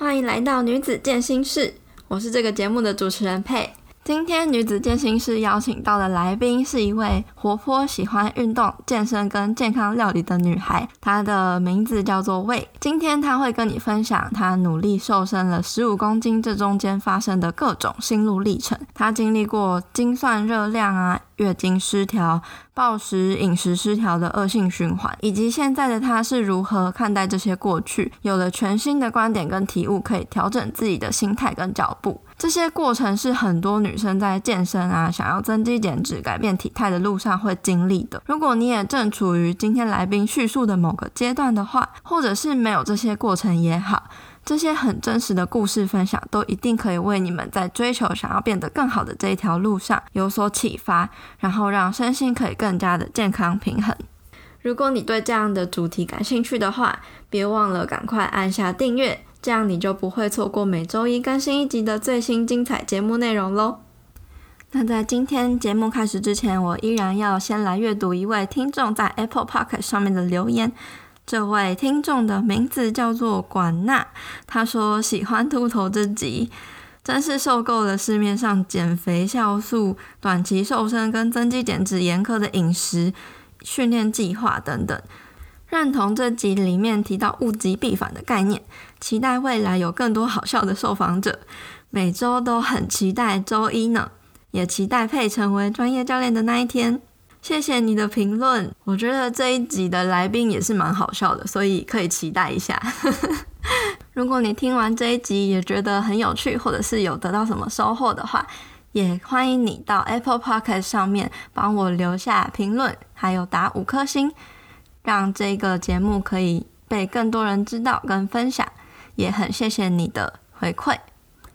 欢迎来到女子健心室，我是这个节目的主持人佩。今天女子健身室邀请到的来宾是一位活泼、喜欢运动、健身跟健康料理的女孩，她的名字叫做魏。今天她会跟你分享她努力瘦身了十五公斤这中间发生的各种心路历程。她经历过精算热量啊。月经失调、暴食、饮食失调的恶性循环，以及现在的她是如何看待这些过去，有了全新的观点跟体悟，可以调整自己的心态跟脚步。这些过程是很多女生在健身啊、想要增肌减脂、改变体态的路上会经历的。如果你也正处于今天来宾叙述的某个阶段的话，或者是没有这些过程也好。这些很真实的故事分享，都一定可以为你们在追求想要变得更好的这一条路上有所启发，然后让身心可以更加的健康平衡。如果你对这样的主题感兴趣的话，别忘了赶快按下订阅，这样你就不会错过每周一更新一集的最新精彩节目内容喽。那在今天节目开始之前，我依然要先来阅读一位听众在 Apple Pocket 上面的留言。这位听众的名字叫做管娜，他说喜欢秃头这集，真是受够了市面上减肥酵素、短期瘦身跟增肌减脂严苛的饮食训练计划等等，认同这集里面提到物极必反的概念，期待未来有更多好笑的受访者，每周都很期待周一呢，也期待配成为专业教练的那一天。谢谢你的评论，我觉得这一集的来宾也是蛮好笑的，所以可以期待一下。如果你听完这一集也觉得很有趣，或者是有得到什么收获的话，也欢迎你到 Apple Podcast 上面帮我留下评论，还有打五颗星，让这个节目可以被更多人知道跟分享。也很谢谢你的回馈。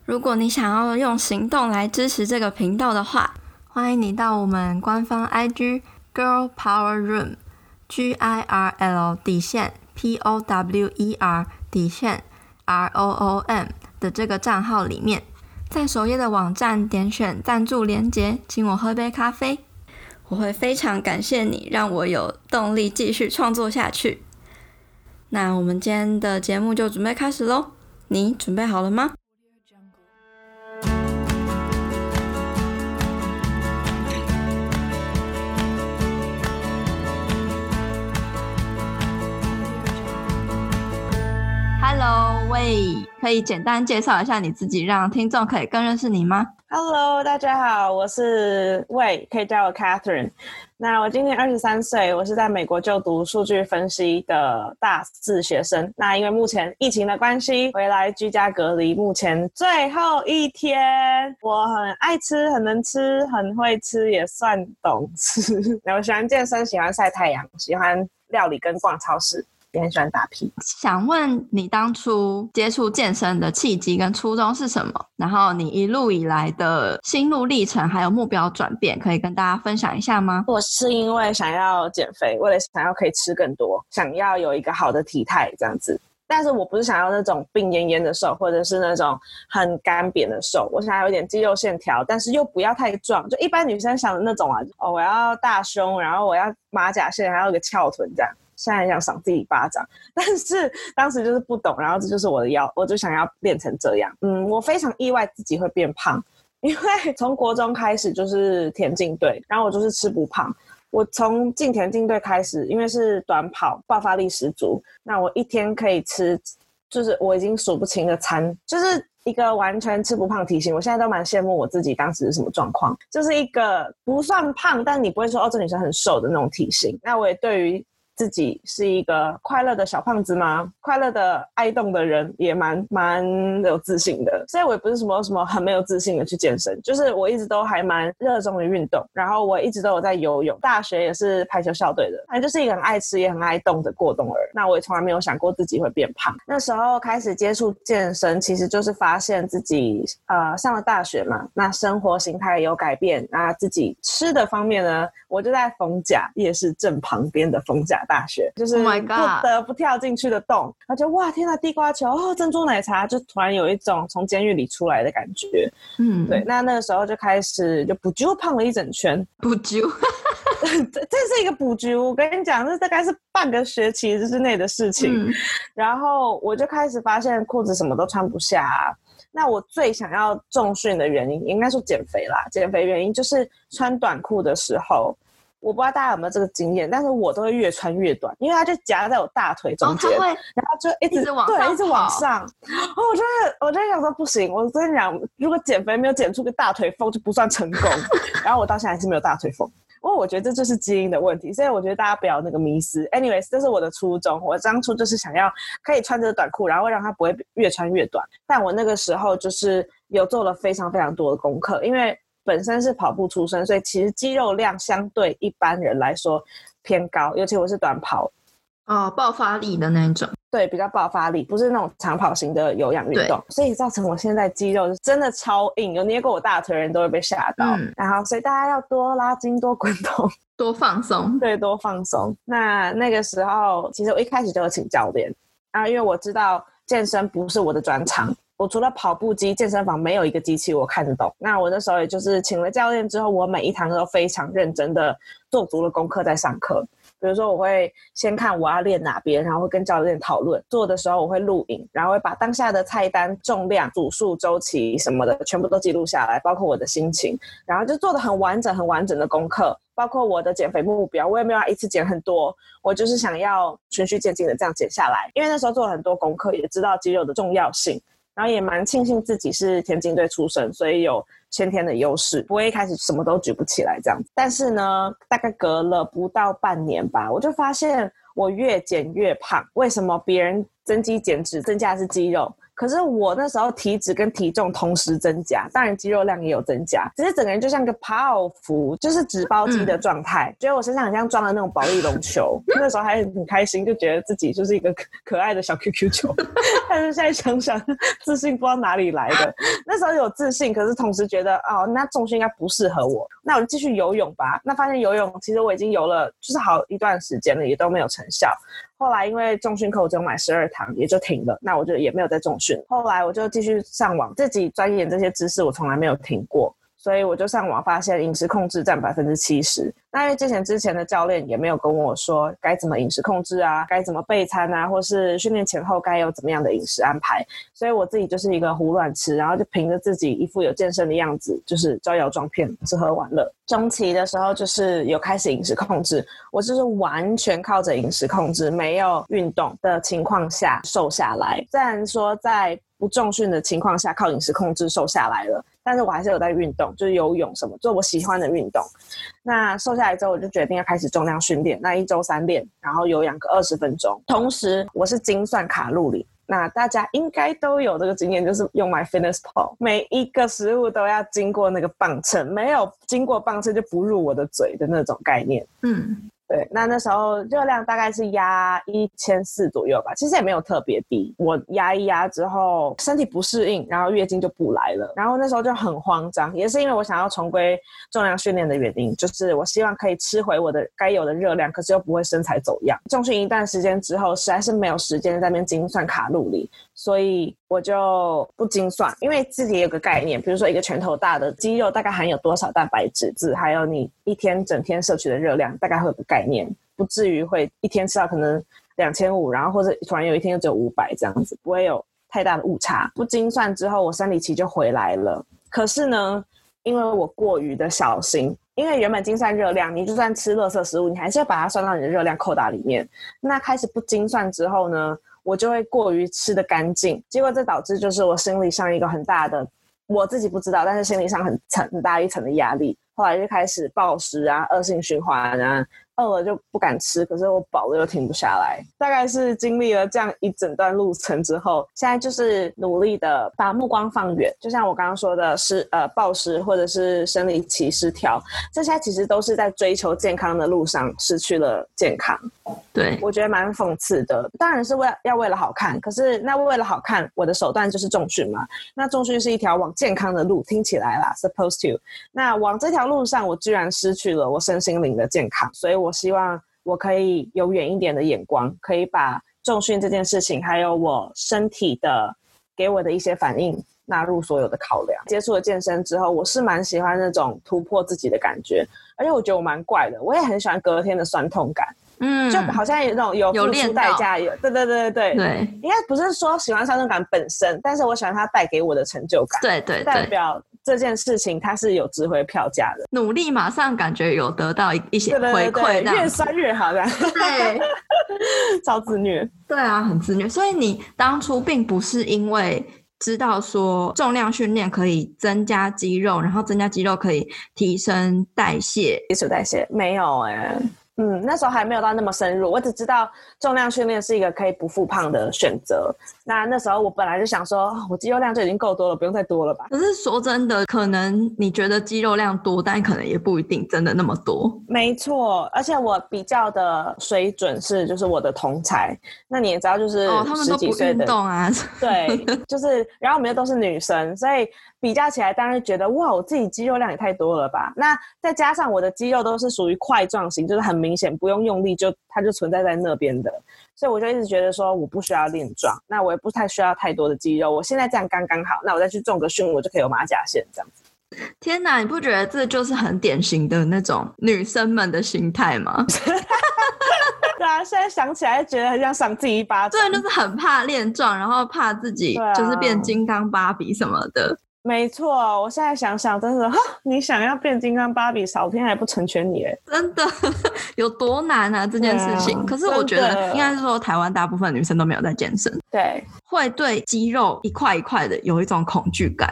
如果你想要用行动来支持这个频道的话，欢迎你到我们官方 IG Girl Power Room G I R L 底线 P O W E R 底线 R O O M 的这个账号里面，在首页的网站点选赞助连结，请我喝杯咖啡，我会非常感谢你，让我有动力继续创作下去。那我们今天的节目就准备开始喽，你准备好了吗？？Hello，喂，可以简单介绍一下你自己，让听众可以更认识你吗？Hello，大家好，我是喂，可以叫我 Catherine。那我今年二十三岁，我是在美国就读数据分析的大四学生。那因为目前疫情的关系，回来居家隔离，目前最后一天。我很爱吃，很能吃，很会吃，也算懂吃。我喜欢健身，喜欢晒太阳，喜欢料理跟逛超市。也很喜欢打屁。想问你当初接触健身的契机跟初衷是什么？然后你一路以来的心路历程还有目标转变，可以跟大家分享一下吗？我是因为想要减肥，为了想要可以吃更多，想要有一个好的体态这样子。但是我不是想要那种病恹恹的瘦，或者是那种很干瘪的瘦。我想要有点肌肉线条，但是又不要太壮。就一般女生想的那种啊，哦，我要大胸，然后我要马甲线，还有个翘臀这样。现在想赏自己一巴掌，但是当时就是不懂，然后这就是我的腰，我就想要练成这样。嗯，我非常意外自己会变胖，因为从国中开始就是田径队，然后我就是吃不胖。我从进田径队开始，因为是短跑，爆发力十足，那我一天可以吃，就是我已经数不清的餐，就是一个完全吃不胖体型。我现在都蛮羡慕我自己当时是什么状况，就是一个不算胖，但你不会说哦这女生很瘦的那种体型。那我也对于。自己是一个快乐的小胖子吗？快乐的爱动的人也蛮蛮有自信的，所以我也不是什么什么很没有自信的去健身，就是我一直都还蛮热衷于运动，然后我一直都有在游泳，大学也是排球校队的，反正就是一个很爱吃也很爱动的过动儿。那我也从来没有想过自己会变胖。那时候开始接触健身，其实就是发现自己呃上了大学嘛，那生活形态有改变，那自己吃的方面呢，我就在逢甲夜市正旁边的逢甲。大学就是不得不跳进去的洞，而且哇天呐，地瓜球哦，珍珠奶茶，就突然有一种从监狱里出来的感觉。嗯，对，那那个时候就开始就不就胖了一整圈，不就，这这是一个补局，我跟你讲，这大概是半个学期之内的事情。然后我就开始发现裤子什么都穿不下。那我最想要重训的原因，应该说减肥啦。减肥原因就是穿短裤的时候。我不知道大家有没有这个经验，但是我都会越穿越短，因为它就夹在我大腿中间，然后就一直往对，一直往上。然后我就我就想说不行，我跟你讲，如果减肥没有减出个大腿缝，就不算成功。然后我到现在还是没有大腿缝，因为我觉得这就是基因的问题。所以我觉得大家不要那个迷失。Anyways，这是我的初衷，我当初就是想要可以穿着短裤，然后让它不会越穿越短。但我那个时候就是有做了非常非常多的功课，因为。本身是跑步出身，所以其实肌肉量相对一般人来说偏高，尤其我是短跑，哦，爆发力的那种，对，比较爆发力，不是那种长跑型的有氧运动，所以造成我现在肌肉真的超硬，有捏过我大腿的人都会被吓到。然后，所以大家要多拉筋、多滚动、多放松，对，多放松。那那个时候，其实我一开始就有请教练，啊，因为我知道健身不是我的专长。我除了跑步机，健身房没有一个机器我看得懂。那我那时候也就是请了教练之后，我每一堂都非常认真的做足了功课在上课。比如说，我会先看我要练哪边，然后会跟教练讨论。做的时候我会录影，然后会把当下的菜单、重量、组数、周期什么的全部都记录下来，包括我的心情。然后就做的很完整、很完整的功课，包括我的减肥目标，我也没有一次减很多，我就是想要循序渐进的这样减下来。因为那时候做了很多功课，也知道肌肉的重要性。然后也蛮庆幸自己是田径队出身，所以有先天的优势，不会一开始什么都举不起来这样子。但是呢，大概隔了不到半年吧，我就发现我越减越胖。为什么别人增肌减脂增加的是肌肉？可是我那时候体脂跟体重同时增加，当然肌肉量也有增加，只是整个人就像个泡芙，就是纸包肌的状态，觉得我身上很像装了那种保利龙球。那时候还很开心，就觉得自己就是一个可可爱的小 QQ 球。但是现在想想，自信不知道哪里来的。那时候有自信，可是同时觉得哦，那重心应该不适合我，那我就继续游泳吧。那发现游泳其实我已经游了，就是好一段时间了，也都没有成效。后来因为重训课我只有买十二堂，也就停了。那我就也没有再重训。后来我就继续上网，自己钻研这些知识，我从来没有停过。所以我就上网发现饮食控制占百分之七十。那因为之前之前的教练也没有跟我说该怎么饮食控制啊，该怎么备餐啊，或是训练前后该有怎么样的饮食安排。所以我自己就是一个胡乱吃，然后就凭着自己一副有健身的样子，就是招摇撞骗，吃喝玩乐。中期的时候就是有开始饮食控制，我就是完全靠着饮食控制，没有运动的情况下瘦下来。虽然说在不重训的情况下靠饮食控制瘦下来了。但是我还是有在运动，就是游泳什么，做我喜欢的运动。那瘦下来之后，我就决定要开始重量训练。那一周三练，然后有氧个二十分钟。同时，我是精算卡路里。那大家应该都有这个经验，就是用 My Fitness Pal，每一个食物都要经过那个磅秤，没有经过磅秤就不入我的嘴的那种概念。嗯。对，那那时候热量大概是压一千四左右吧，其实也没有特别低。我压一压之后，身体不适应，然后月经就不来了。然后那时候就很慌张，也是因为我想要重归重量训练的原因，就是我希望可以吃回我的该有的热量，可是又不会身材走样。重训一段时间之后，实在是没有时间在那边精算卡路里。所以我就不精算，因为自己有个概念，比如说一个拳头大的肌肉大概含有多少蛋白质，质还有你一天整天摄取的热量，大概会有个概念，不至于会一天吃到可能两千五，然后或者突然有一天就只有五百这样子，不会有太大的误差。不精算之后，我生理期就回来了。可是呢，因为我过于的小心，因为原本精算热量，你就算吃垃圾食物，你还是要把它算到你的热量扣打里面。那开始不精算之后呢？我就会过于吃的干净，结果这导致就是我心理上一个很大的，我自己不知道，但是心理上很层很大一层的压力，后来就开始暴食啊，恶性循环啊。饿了就不敢吃，可是我饱了又停不下来。大概是经历了这样一整段路程之后，现在就是努力的把目光放远。就像我刚刚说的，是呃暴食或者是生理期失调，这些其实都是在追求健康的路上失去了健康。对我觉得蛮讽刺的。当然是为要为了好看，可是那为了好看，我的手段就是重训嘛。那重训是一条往健康的路，听起来啦，supposed to。那往这条路上，我居然失去了我身心灵的健康，所以。我希望我可以有远一点的眼光，可以把重训这件事情，还有我身体的给我的一些反应，纳入所有的考量。接触了健身之后，我是蛮喜欢那种突破自己的感觉，而且我觉得我蛮怪的，我也很喜欢隔天的酸痛感。嗯，就好像有那种有。付出代价，有对对对对。对，应该不是说喜欢酸痛感本身，但是我喜欢它带给我的成就感，对对，代表这件事情它是有值回票价的，努力马上感觉有得到一一些回馈，越酸越好的，对，超自虐，对啊，很自虐。所以你当初并不是因为知道说重量训练可以增加肌肉，然后增加肌肉可以提升代谢，基础代谢没有哎。嗯，那时候还没有到那么深入，我只知道重量训练是一个可以不复胖的选择。那那时候我本来就想说，我肌肉量就已经够多了，不用再多了吧。可是说真的，可能你觉得肌肉量多，但可能也不一定真的那么多。没错，而且我比较的水准是，就是我的同才。那你也知道，就是哦，他们都不运动啊。对，就是，然后我们又都是女生，所以。比较起来，当然觉得哇，我自己肌肉量也太多了吧？那再加上我的肌肉都是属于块状型，就是很明显不用用力就它就存在在那边的，所以我就一直觉得说我不需要练壮，那我也不太需要太多的肌肉，我现在这样刚刚好，那我再去重个训，我就可以有马甲线这样子。天哪，你不觉得这就是很典型的那种女生们的心态吗？对啊，现在想起来觉得很想赏自己一巴掌。对，就是很怕练壮，然后怕自己就是变金刚芭比什么的。没错，我现在想想，真的哈，你想要变金刚芭比，少天还不成全你哎，真的 有多难啊这件事情。可是我觉得应该是说，台湾大部分女生都没有在健身，对，会对肌肉一块一块的有一种恐惧感，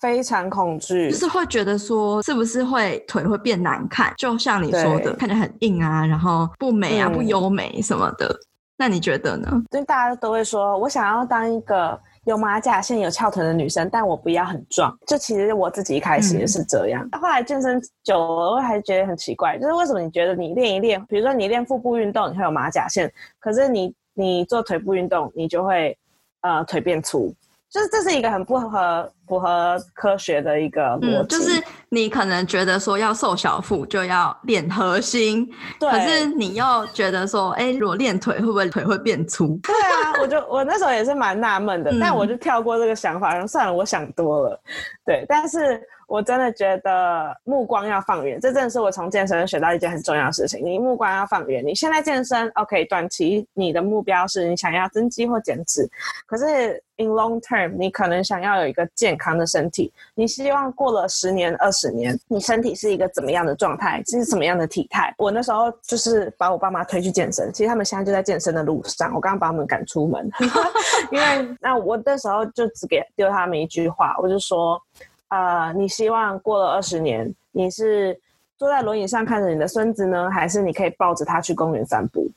非常恐惧，就是会觉得说，是不是会腿会变难看？就像你说的，看起来很硬啊，然后不美啊，不优美什么的。那你觉得呢？所以大家都会说，我想要当一个。有马甲线、有翘臀的女生，但我不要很壮。就其实我自己一开始也是这样，后来健身久了，我还觉得很奇怪，就是为什么你觉得你练一练，比如说你练腹部运动，你会有马甲线，可是你你做腿部运动，你就会呃腿变粗。就是这是一个很不合符合科学的一个逻辑，就是你可能觉得说要瘦小腹就要练核心，可是你又觉得说，哎，如果练腿会不会腿会变粗？对啊，我就我那时候也是蛮纳闷的，但我就跳过这个想法，然后算了，我想多了。对，但是。我真的觉得目光要放远，这真的是我从健身学到一件很重要的事情。你目光要放远，你现在健身，OK，短期你的目标是你想要增肌或减脂，可是 in long term，你可能想要有一个健康的身体，你希望过了十年、二十年，你身体是一个怎么样的状态，是什么样的体态？我那时候就是把我爸妈推去健身，其实他们现在就在健身的路上，我刚刚把他们赶出门，因为那我那时候就只给丢他们一句话，我就说。呃，你希望过了二十年，你是坐在轮椅上看着你的孙子呢，还是你可以抱着他去公园散步？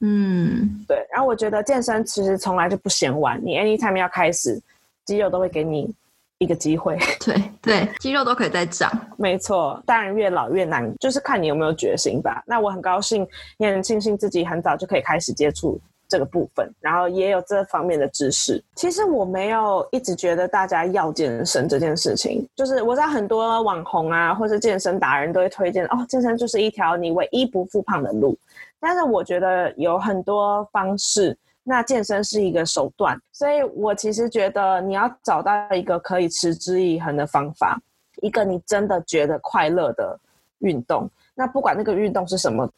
嗯，对。然后我觉得健身其实从来就不嫌晚，你 anytime 要开始，肌肉都会给你一个机会。对对，肌肉都可以再长。没错，当然越老越难，就是看你有没有决心吧。那我很高兴，也很庆幸自己很早就可以开始接触。这个部分，然后也有这方面的知识。其实我没有一直觉得大家要健身这件事情，就是我知道很多网红啊，或是健身达人都会推荐哦，健身就是一条你唯一不复胖的路。但是我觉得有很多方式，那健身是一个手段，所以我其实觉得你要找到一个可以持之以恒的方法，一个你真的觉得快乐的运动。那不管那个运动是什么。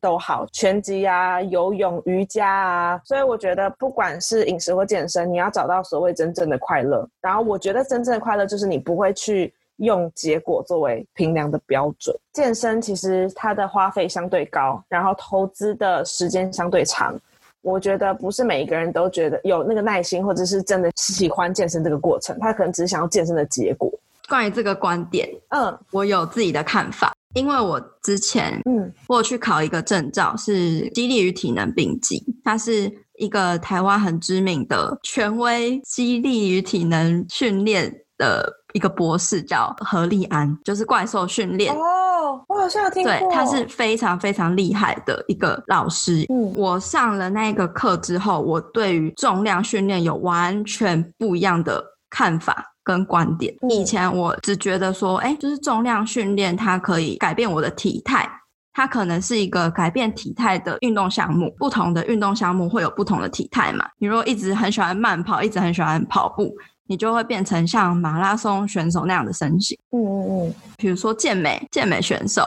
都好，拳击啊，游泳、瑜伽啊，所以我觉得不管是饮食或健身，你要找到所谓真正的快乐。然后我觉得真正的快乐就是你不会去用结果作为衡量的标准。健身其实它的花费相对高，然后投资的时间相对长。我觉得不是每一个人都觉得有那个耐心，或者是真的喜欢健身这个过程，他可能只是想要健身的结果。关于这个观点，嗯，我有自己的看法。因为我之前，嗯，我去考一个证照，是激励与体能丙级，它是一个台湾很知名的权威激励与体能训练的一个博士，叫何立安，就是怪兽训练。哦，我好像有听过。对，他是非常非常厉害的一个老师。嗯，我上了那个课之后，我对于重量训练有完全不一样的看法。跟观点，以前我只觉得说，哎，就是重量训练，它可以改变我的体态，它可能是一个改变体态的运动项目。不同的运动项目会有不同的体态嘛。你如果一直很喜欢慢跑，一直很喜欢跑步，你就会变成像马拉松选手那样的身形。嗯嗯嗯，比如说健美，健美选手。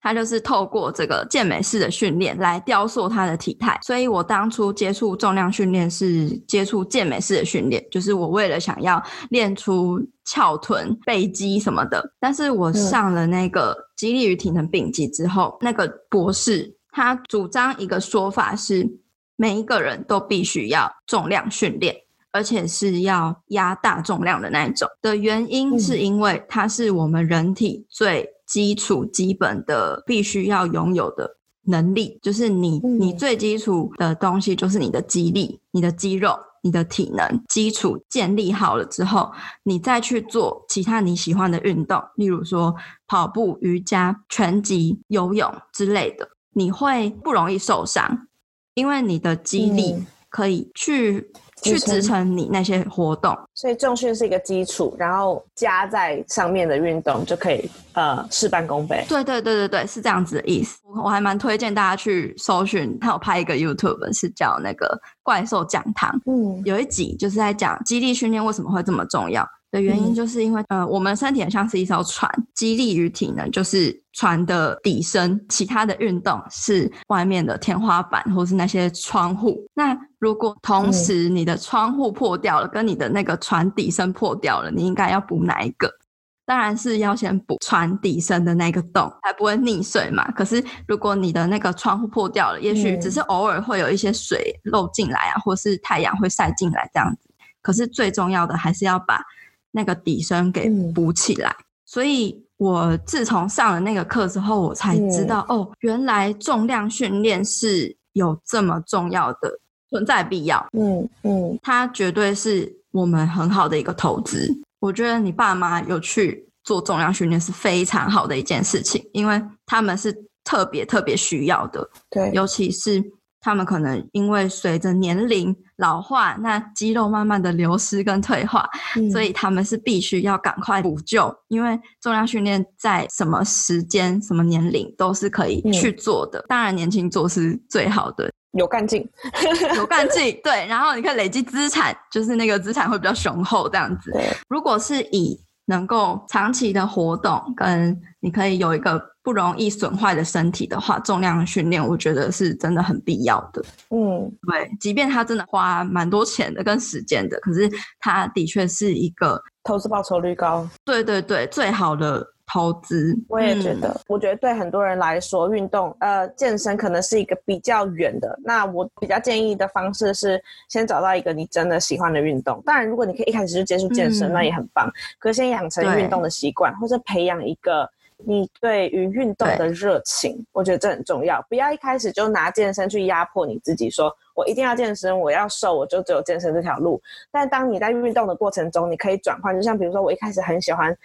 他就是透过这个健美式的训练来雕塑他的体态，所以我当初接触重量训练是接触健美式的训练，就是我为了想要练出翘臀、背肌什么的。但是我上了那个激励与体能丙级之后，那个博士他主张一个说法是，每一个人都必须要重量训练，而且是要压大重量的那一种。的原因是因为它是我们人体最基础基本的必须要拥有的能力，就是你你最基础的东西，就是你的肌力、你的肌肉、你的体能基础建立好了之后，你再去做其他你喜欢的运动，例如说跑步、瑜伽、拳击、游泳之类的，你会不容易受伤，因为你的肌力可以去。去支撑你那些活动，所以重训是一个基础，然后加在上面的运动就可以呃事半功倍。对对对对对，是这样子的意思。我还蛮推荐大家去搜寻，他有拍一个 YouTube 是叫那个怪兽讲堂，嗯，有一集就是在讲基地训练为什么会这么重要。的原因就是因为，呃，我们身体很像是一艘船，肌力与体能就是船的底身，其他的运动是外面的天花板或是那些窗户。那如果同时你的窗户破掉了，跟你的那个船底身破掉了，你应该要补哪一个？当然是要先补船底身的那个洞，才不会溺水嘛。可是如果你的那个窗户破掉了，也许只是偶尔会有一些水漏进来啊，或是太阳会晒进来这样子。可是最重要的还是要把。那个底身给补起来，所以我自从上了那个课之后，我才知道哦，原来重量训练是有这么重要的存在必要。嗯嗯，它绝对是我们很好的一个投资。我觉得你爸妈有去做重量训练是非常好的一件事情，因为他们是特别特别需要的。对，尤其是他们可能因为随着年龄。老化，那肌肉慢慢的流失跟退化，所以他们是必须要赶快补救，因为重量训练在什么时间、什么年龄都是可以去做的。当然，年轻做是最好的，有干劲，有干劲。对，然后你可以累积资产，就是那个资产会比较雄厚这样子。如果是以能够长期的活动，跟你可以有一个不容易损坏的身体的话，重量训练我觉得是真的很必要的。嗯，对，即便他真的花蛮多钱的跟时间的，可是他的确是一个投资报酬率高。对对对，最好的。投资，我也觉得，我觉得对很多人来说，运动呃健身可能是一个比较远的。那我比较建议的方式是，先找到一个你真的喜欢的运动。当然，如果你可以一开始就接触健身，那也很棒。可先养成运动的习惯，或者培养一个你对于运动的热情，我觉得这很重要。不要一开始就拿健身去压迫你自己，说我一定要健身，我要瘦，我就只有健身这条路。但当你在运动的过程中，你可以转换，就像比如说，我一开始很喜欢。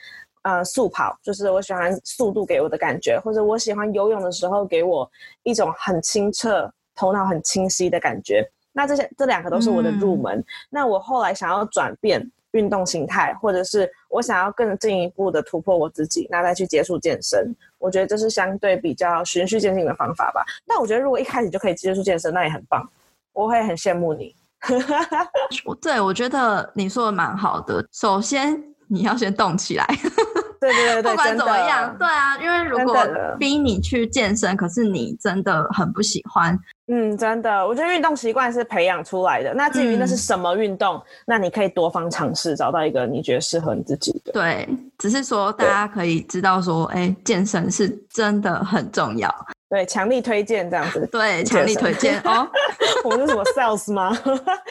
呃，速跑就是我喜欢速度给我的感觉，或者我喜欢游泳的时候给我一种很清澈、头脑很清晰的感觉。那这些这两个都是我的入门。那我后来想要转变运动形态，或者是我想要更进一步的突破我自己，那再去接触健身。我觉得这是相对比较循序渐进的方法吧。但我觉得如果一开始就可以接触健身，那也很棒，我会很羡慕你。对，我觉得你说的蛮好的。首先。你要先动起来，对对对对，不管怎么样，对啊，因为如果逼你去健身，可是你真的很不喜欢，嗯，真的，我觉得运动习惯是培养出来的。那至于那是什么运动，那你可以多方尝试，找到一个你觉得适合你自己的。对，只是说大家可以知道说，哎，健身是真的很重要。对，强力推荐这样子。对，强力推荐哦。我们是什么 sales 吗？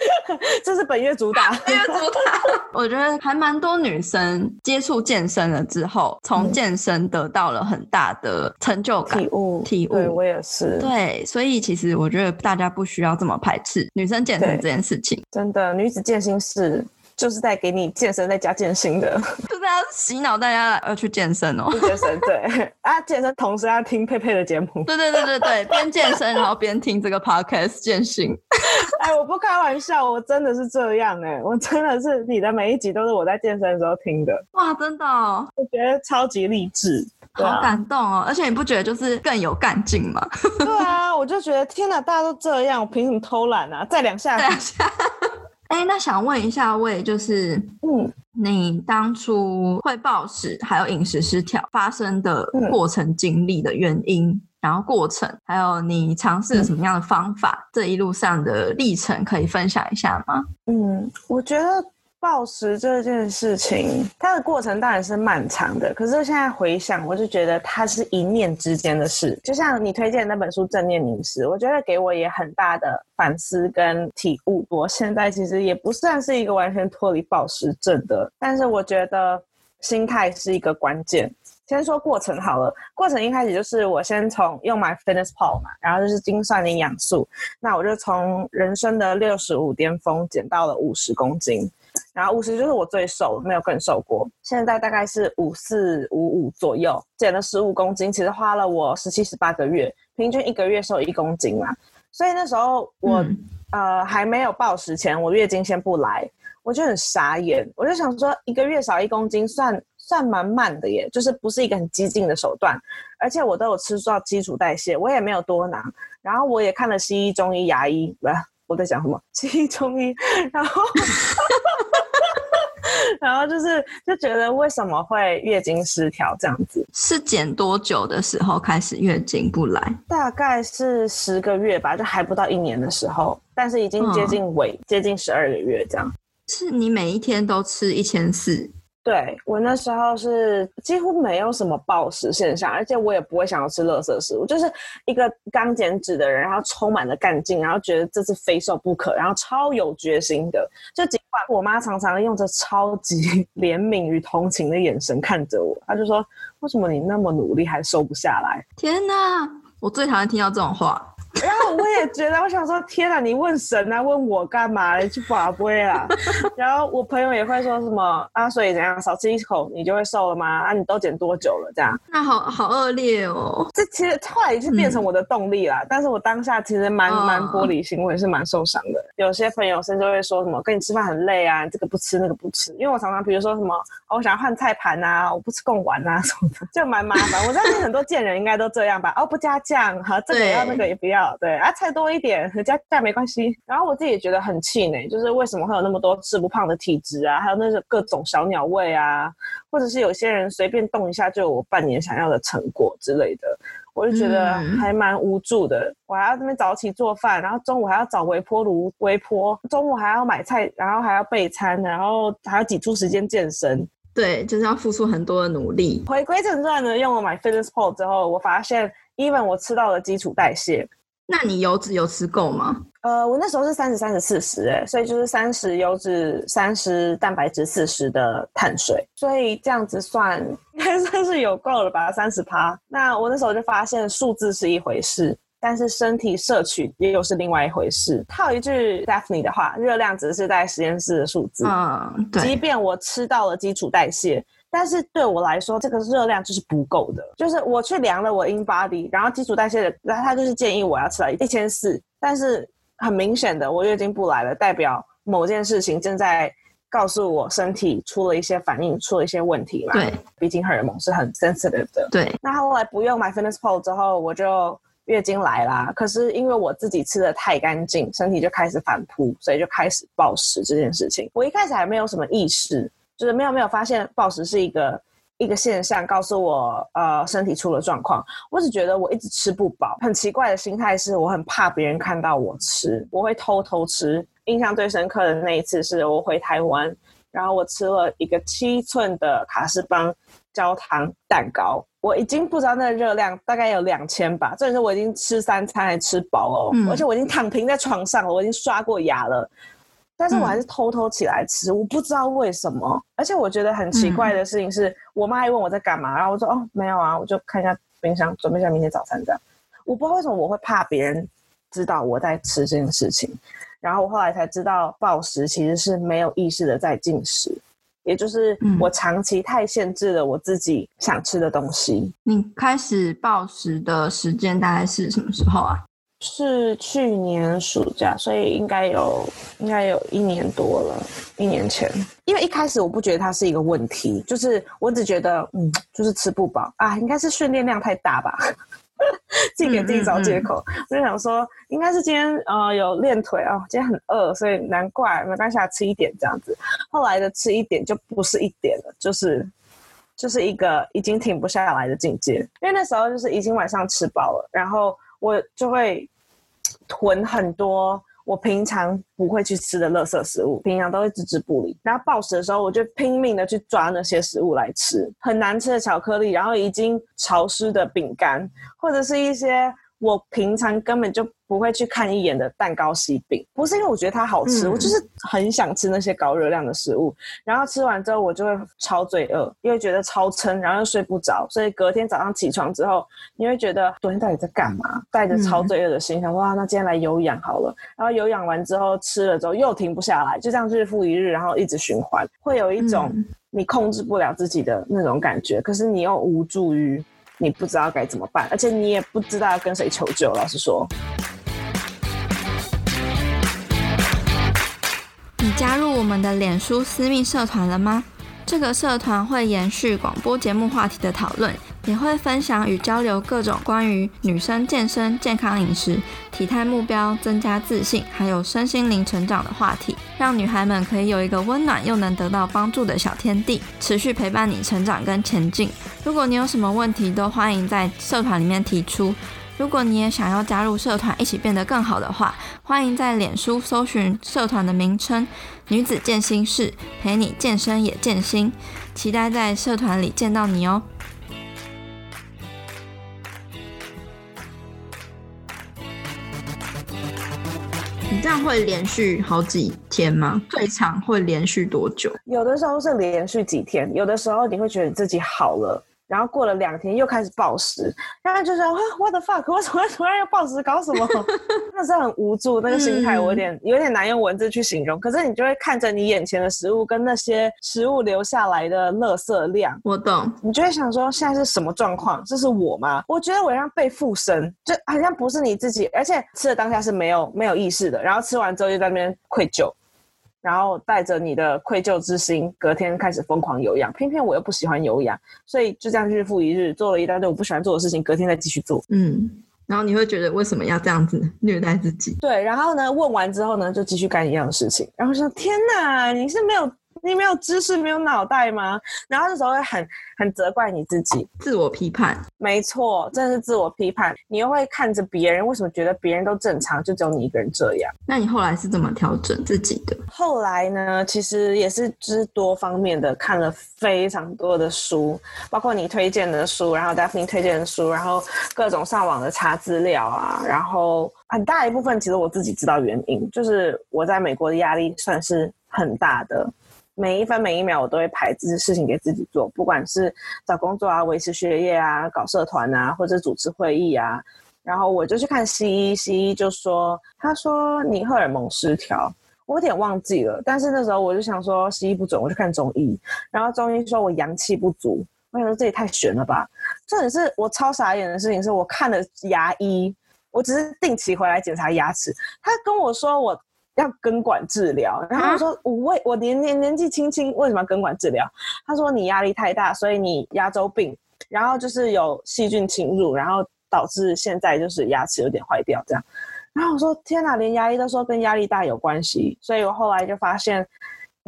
这是本月主打。本月主打。我觉得还蛮多女生接触健身了之后，从健身得到了很大的成就感、体悟。体悟。对我也是。对，所以其实我觉得大家不需要这么排斥女生健身这件事情。真的，女子健身室。就是在给你健身再加健心的，就是要洗脑大家要去健身哦。健身对啊，健身同时要听佩佩的节目。对对对对对，边健身然后边听这个 podcast 健心。哎，我不开玩笑，我真的是这样哎，我真的是你的每一集都是我在健身的时候听的。哇，真的，我觉得超级励志，好感动哦。而且你不觉得就是更有干劲吗？对啊，我就觉得天哪，大家都这样，我凭什么偷懒啊？再两下。两下。哎，那想问一下魏，就是嗯，你当初会暴食还有饮食失调发生的过程经历的原因，然后过程，还有你尝试了什么样的方法，这一路上的历程可以分享一下吗？嗯，我觉得。暴食这件事情，它的过程当然是漫长的。可是现在回想，我就觉得它是一念之间的事。就像你推荐那本书《正念凝视》，我觉得给我也很大的反思跟体悟。我现在其实也不算是一个完全脱离暴食症的，但是我觉得心态是一个关键。先说过程好了，过程一开始就是我先从用 My Fitness Pal 嘛，然后就是精算营养素，那我就从人生的六十五巅峰减到了五十公斤。然后五十就是我最瘦，没有更瘦过。现在大概是五四五五左右，减了十五公斤，其实花了我十七十八个月，平均一个月瘦一公斤嘛。所以那时候我呃还没有暴食前，我月经先不来，我就很傻眼，我就想说一个月少一公斤算算蛮慢的耶，就是不是一个很激进的手段，而且我都有吃到基础代谢，我也没有多囊，然后我也看了西医、中医、牙医，不，我在讲什么？西医、中医，然后。然后就是就觉得为什么会月经失调这样子？是减多久的时候开始月经不来？大概是十个月吧，就还不到一年的时候，但是已经接近尾，接近十二个月这样。是你每一天都吃一千四？对我那时候是几乎没有什么暴食现象，而且我也不会想要吃垃圾食物，就是一个刚减脂的人，然后充满了干劲，然后觉得这次非瘦不可，然后超有决心的。就尽管我妈常常用着超级 怜悯与同情的眼神看着我，她就说：“为什么你那么努力还瘦不下来？”天哪，我最讨厌听到这种话。然后我也觉得，我想说，天哪，你问神啊，问我干嘛？你去法会啊？然后我朋友也会说什么啊？所以怎样，少吃一口你就会瘦了吗？啊，你都减多久了？这样？那好好恶劣哦。这其实后来已经变成我的动力啦。但是我当下其实蛮蛮玻璃心，我也是蛮受伤的。有些朋友甚至会说什么，跟你吃饭很累啊，这个不吃那个不吃。因为我常常比如说什么，我想要换菜盘啊，我不吃贡丸啊什么的，就蛮麻烦。我相信很多贱人应该都这样吧？哦，不加酱，好，这个要那个也不要。对啊，菜多一点，加价没关系。然后我自己也觉得很气馁，就是为什么会有那么多吃不胖的体质啊？还有那个各种小鸟胃啊，或者是有些人随便动一下就有我半年想要的成果之类的，我就觉得还蛮无助的。我还要这边早起做饭，然后中午还要找微波炉微波，中午还要买菜，然后还要备餐，然后还要挤出时间健身。对，就是要付出很多的努力。回归正传呢，用了买 Fitness Pal 之后，我发现，even 我吃到了基础代谢。那你油脂有吃够吗？呃，我那时候是三十、三十、四十，哎，所以就是三十油脂、三十蛋白质、四十的碳水，所以这样子算应该算是有够了吧？三十趴。那我那时候就发现数字是一回事，但是身体摄取也又是另外一回事。套一句 Daphne 的话，热量只是在实验室的数字。嗯，对。即便我吃到了基础代谢。但是对我来说，这个热量就是不够的。就是我去量了我 in body，然后基础代谢的，然后他就是建议我要吃到一千四。但是很明显的，我月经不来了，代表某件事情正在告诉我身体出了一些反应，出了一些问题啦。对，毕竟荷尔蒙是很 sensitive 的。对。那后来不用 My Fitness Pal 之后，我就月经来啦。可是因为我自己吃的太干净，身体就开始反扑，所以就开始暴食这件事情。我一开始还没有什么意识。就是没有没有发现暴食是一个一个现象，告诉我呃身体出了状况。我只觉得我一直吃不饱，很奇怪的心态是我很怕别人看到我吃，我会偷偷吃。印象最深刻的那一次是我回台湾，然后我吃了一个七寸的卡士邦焦糖蛋糕，我已经不知道那个热量大概有两千吧，这是我已经吃三餐还吃饱哦，而且我已经躺平在床上了，我已经刷过牙了。但是我还是偷偷起来吃，我不知道为什么。而且我觉得很奇怪的事情是，我妈还问我在干嘛，然后我说哦没有啊，我就看一下冰箱，准备一下明天早餐这样。我不知道为什么我会怕别人知道我在吃这件事情。然后我后来才知道，暴食其实是没有意识的在进食，也就是我长期太限制了我自己想吃的东西。你开始暴食的时间大概是什么时候啊？是去年暑假，所以应该有应该有一年多了，一年前。因为一开始我不觉得它是一个问题，就是我只觉得嗯，就是吃不饱啊，应该是训练量太大吧。自己给自己找借口。我就想说，应该是今天呃有练腿啊，今天很饿，所以难怪没关系，吃一点这样子。后来的吃一点就不是一点了，就是就是一个已经停不下来的境界。因为那时候就是已经晚上吃饱了，然后我就会囤很多。我平常不会去吃的垃圾食物，平常都会置之不理。然后暴食的时候，我就拼命的去抓那些食物来吃，很难吃的巧克力，然后已经潮湿的饼干，或者是一些。我平常根本就不会去看一眼的蛋糕、西饼，不是因为我觉得它好吃，我就是很想吃那些高热量的食物。然后吃完之后，我就会超罪恶，因为觉得超撑，然后又睡不着，所以隔天早上起床之后，你会觉得昨天到底在干嘛？带着超罪恶的心，想哇，那今天来有氧好了。然后有氧完之后，吃了之后又停不下来，就这样日复一日，然后一直循环，会有一种你控制不了自己的那种感觉，可是你又无助于。你不知道该怎么办，而且你也不知道要跟谁求救。老实说，加入我们的脸书私密社团了吗？这个社团会延续广播节目话题的讨论，也会分享与交流各种关于女生健身、健康饮食、体态目标、增加自信，还有身心灵成长的话题，让女孩们可以有一个温暖又能得到帮助的小天地，持续陪伴你成长跟前进。如果你有什么问题，都欢迎在社团里面提出。如果你也想要加入社团，一起变得更好的话，欢迎在脸书搜寻社团的名称“女子健心室”，陪你健身也健心。期待在社团里见到你哦！你这样会连续好几天吗？最长会连续多久？有的时候是连续几天，有的时候你会觉得自己好了。然后过了两天又开始暴食，然后就说啊，what the fuck，为什么 突然要暴食？搞什么？那是很无助，那个心态我有点有点难用文字去形容。可是你就会看着你眼前的食物跟那些食物留下来的垃圾量，我懂。你就会想说，现在是什么状况？这是我吗？我觉得我好像被附身，就好像不是你自己，而且吃的当下是没有没有意识的，然后吃完之后就在那边愧疚。然后带着你的愧疚之心，隔天开始疯狂有氧，偏偏我又不喜欢有氧，所以就这样日复一日，做了一大堆我不喜欢做的事情，隔天再继续做。嗯，然后你会觉得为什么要这样子虐待自己？对，然后呢，问完之后呢，就继续干一样的事情，然后说：天哪，你是没有。你没有知识，没有脑袋吗？然后这时候会很很责怪你自己，自我批判。没错，真的是自我批判。你又会看着别人，为什么觉得别人都正常，就只有你一个人这样？那你后来是怎么调整自己的？后来呢，其实也是知多方面的，看了非常多的书，包括你推荐的书，然后 Daphne 推荐的书，然后各种上网的查资料啊，然后很大一部分其实我自己知道原因，就是我在美国的压力算是很大的。每一分每一秒，我都会排这些事情给自己做，不管是找工作啊、维持学业啊、搞社团啊，或者主持会议啊。然后我就去看西医，西医就说，他说你荷尔蒙失调，我有点忘记了。但是那时候我就想说，西医不准，我就看中医。然后中医说我阳气不足，我想说这也太悬了吧。重点是我超傻眼的事情是，我看了牙医，我只是定期回来检查牙齿，他跟我说我。要根管治疗，然后我说我为我年年年纪轻轻，为什么要根管治疗？他说你压力太大，所以你牙周病，然后就是有细菌侵入，然后导致现在就是牙齿有点坏掉这样。然后我说天哪，连牙医都说跟压力大有关系，所以我后来就发现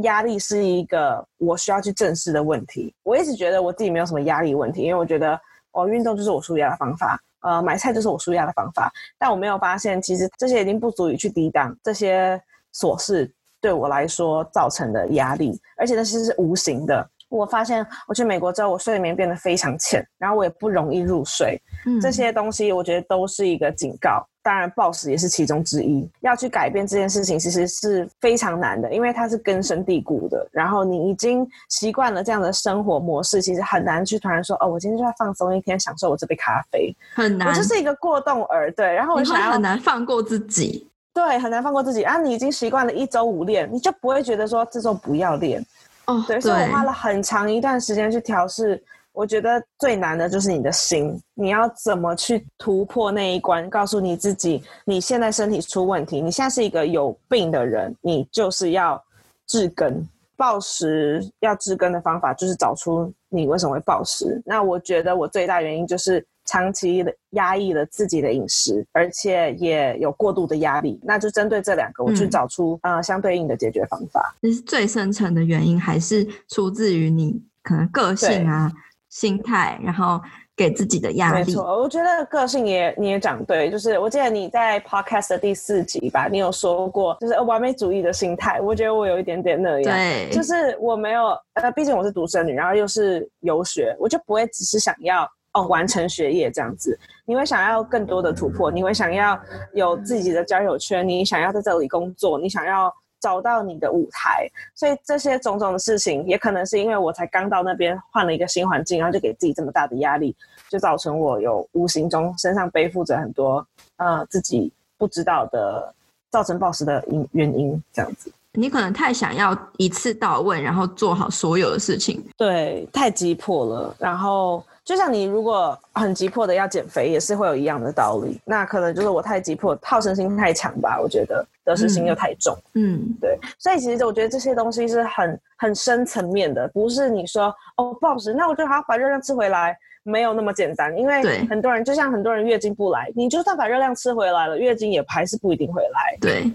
压力是一个我需要去正视的问题。我一直觉得我自己没有什么压力问题，因为我觉得哦运动就是我舒压的方法。呃，买菜就是我舒压的方法，但我没有发现，其实这些已经不足以去抵挡这些琐事对我来说造成的压力，而且那些是无形的。我发现我去美国之后，我睡眠变得非常浅，然后我也不容易入睡。嗯，这些东西我觉得都是一个警告。当然，，boss 也是其中之一。要去改变这件事情，其实是非常难的，因为它是根深蒂固的。然后你已经习惯了这样的生活模式，其实很难去突然说：“哦，我今天就要放松一天，享受我这杯咖啡。”很难。我就是一个过动儿，对。然后我想要很难放过自己，对，很难放过自己。啊，你已经习惯了一周五练，你就不会觉得说这周不要练。哦，对。所以我花了很长一段时间去调试。我觉得最难的就是你的心，你要怎么去突破那一关？告诉你自己，你现在身体出问题，你现在是一个有病的人，你就是要治根。暴食要治根的方法，就是找出你为什么会暴食。那我觉得我最大原因就是长期的压抑了自己的饮食，而且也有过度的压力，那就针对这两个，我去嗯找出呃相对应的解决方法。其实最深层的原因还是出自于你可能个性啊、心态，然后给自己的压力。没错，我觉得个性也你也讲对，就是我记得你在 podcast 的第四集吧，你有说过，就是呃完美主义的心态，我觉得我有一点点那样。对，就是我没有，呃，毕竟我是独生女，然后又是游学，我就不会只是想要哦完成学业这样子，你会想要更多的突破，你会想要有自己的交友圈，你想要在这里工作，你想要找到你的舞台，所以这些种种的事情，也可能是因为我才刚到那边换了一个新环境，然后就给自己这么大的压力，就造成我有无形中身上背负着很多呃自己不知道的造成暴食的因原因，这样子。你可能太想要一次到位，然后做好所有的事情。对，太急迫了。然后，就像你如果很急迫的要减肥，也是会有一样的道理。那可能就是我太急迫，好胜心太强吧，我觉得得失心又太重。嗯，对，所以其实我觉得这些东西是很很深层面的，不是你说哦暴食，那我就好好把热量吃回来，没有那么简单。因为很多人就像很多人月经不来，你就算把热量吃回来了，月经也还是不一定会来。对，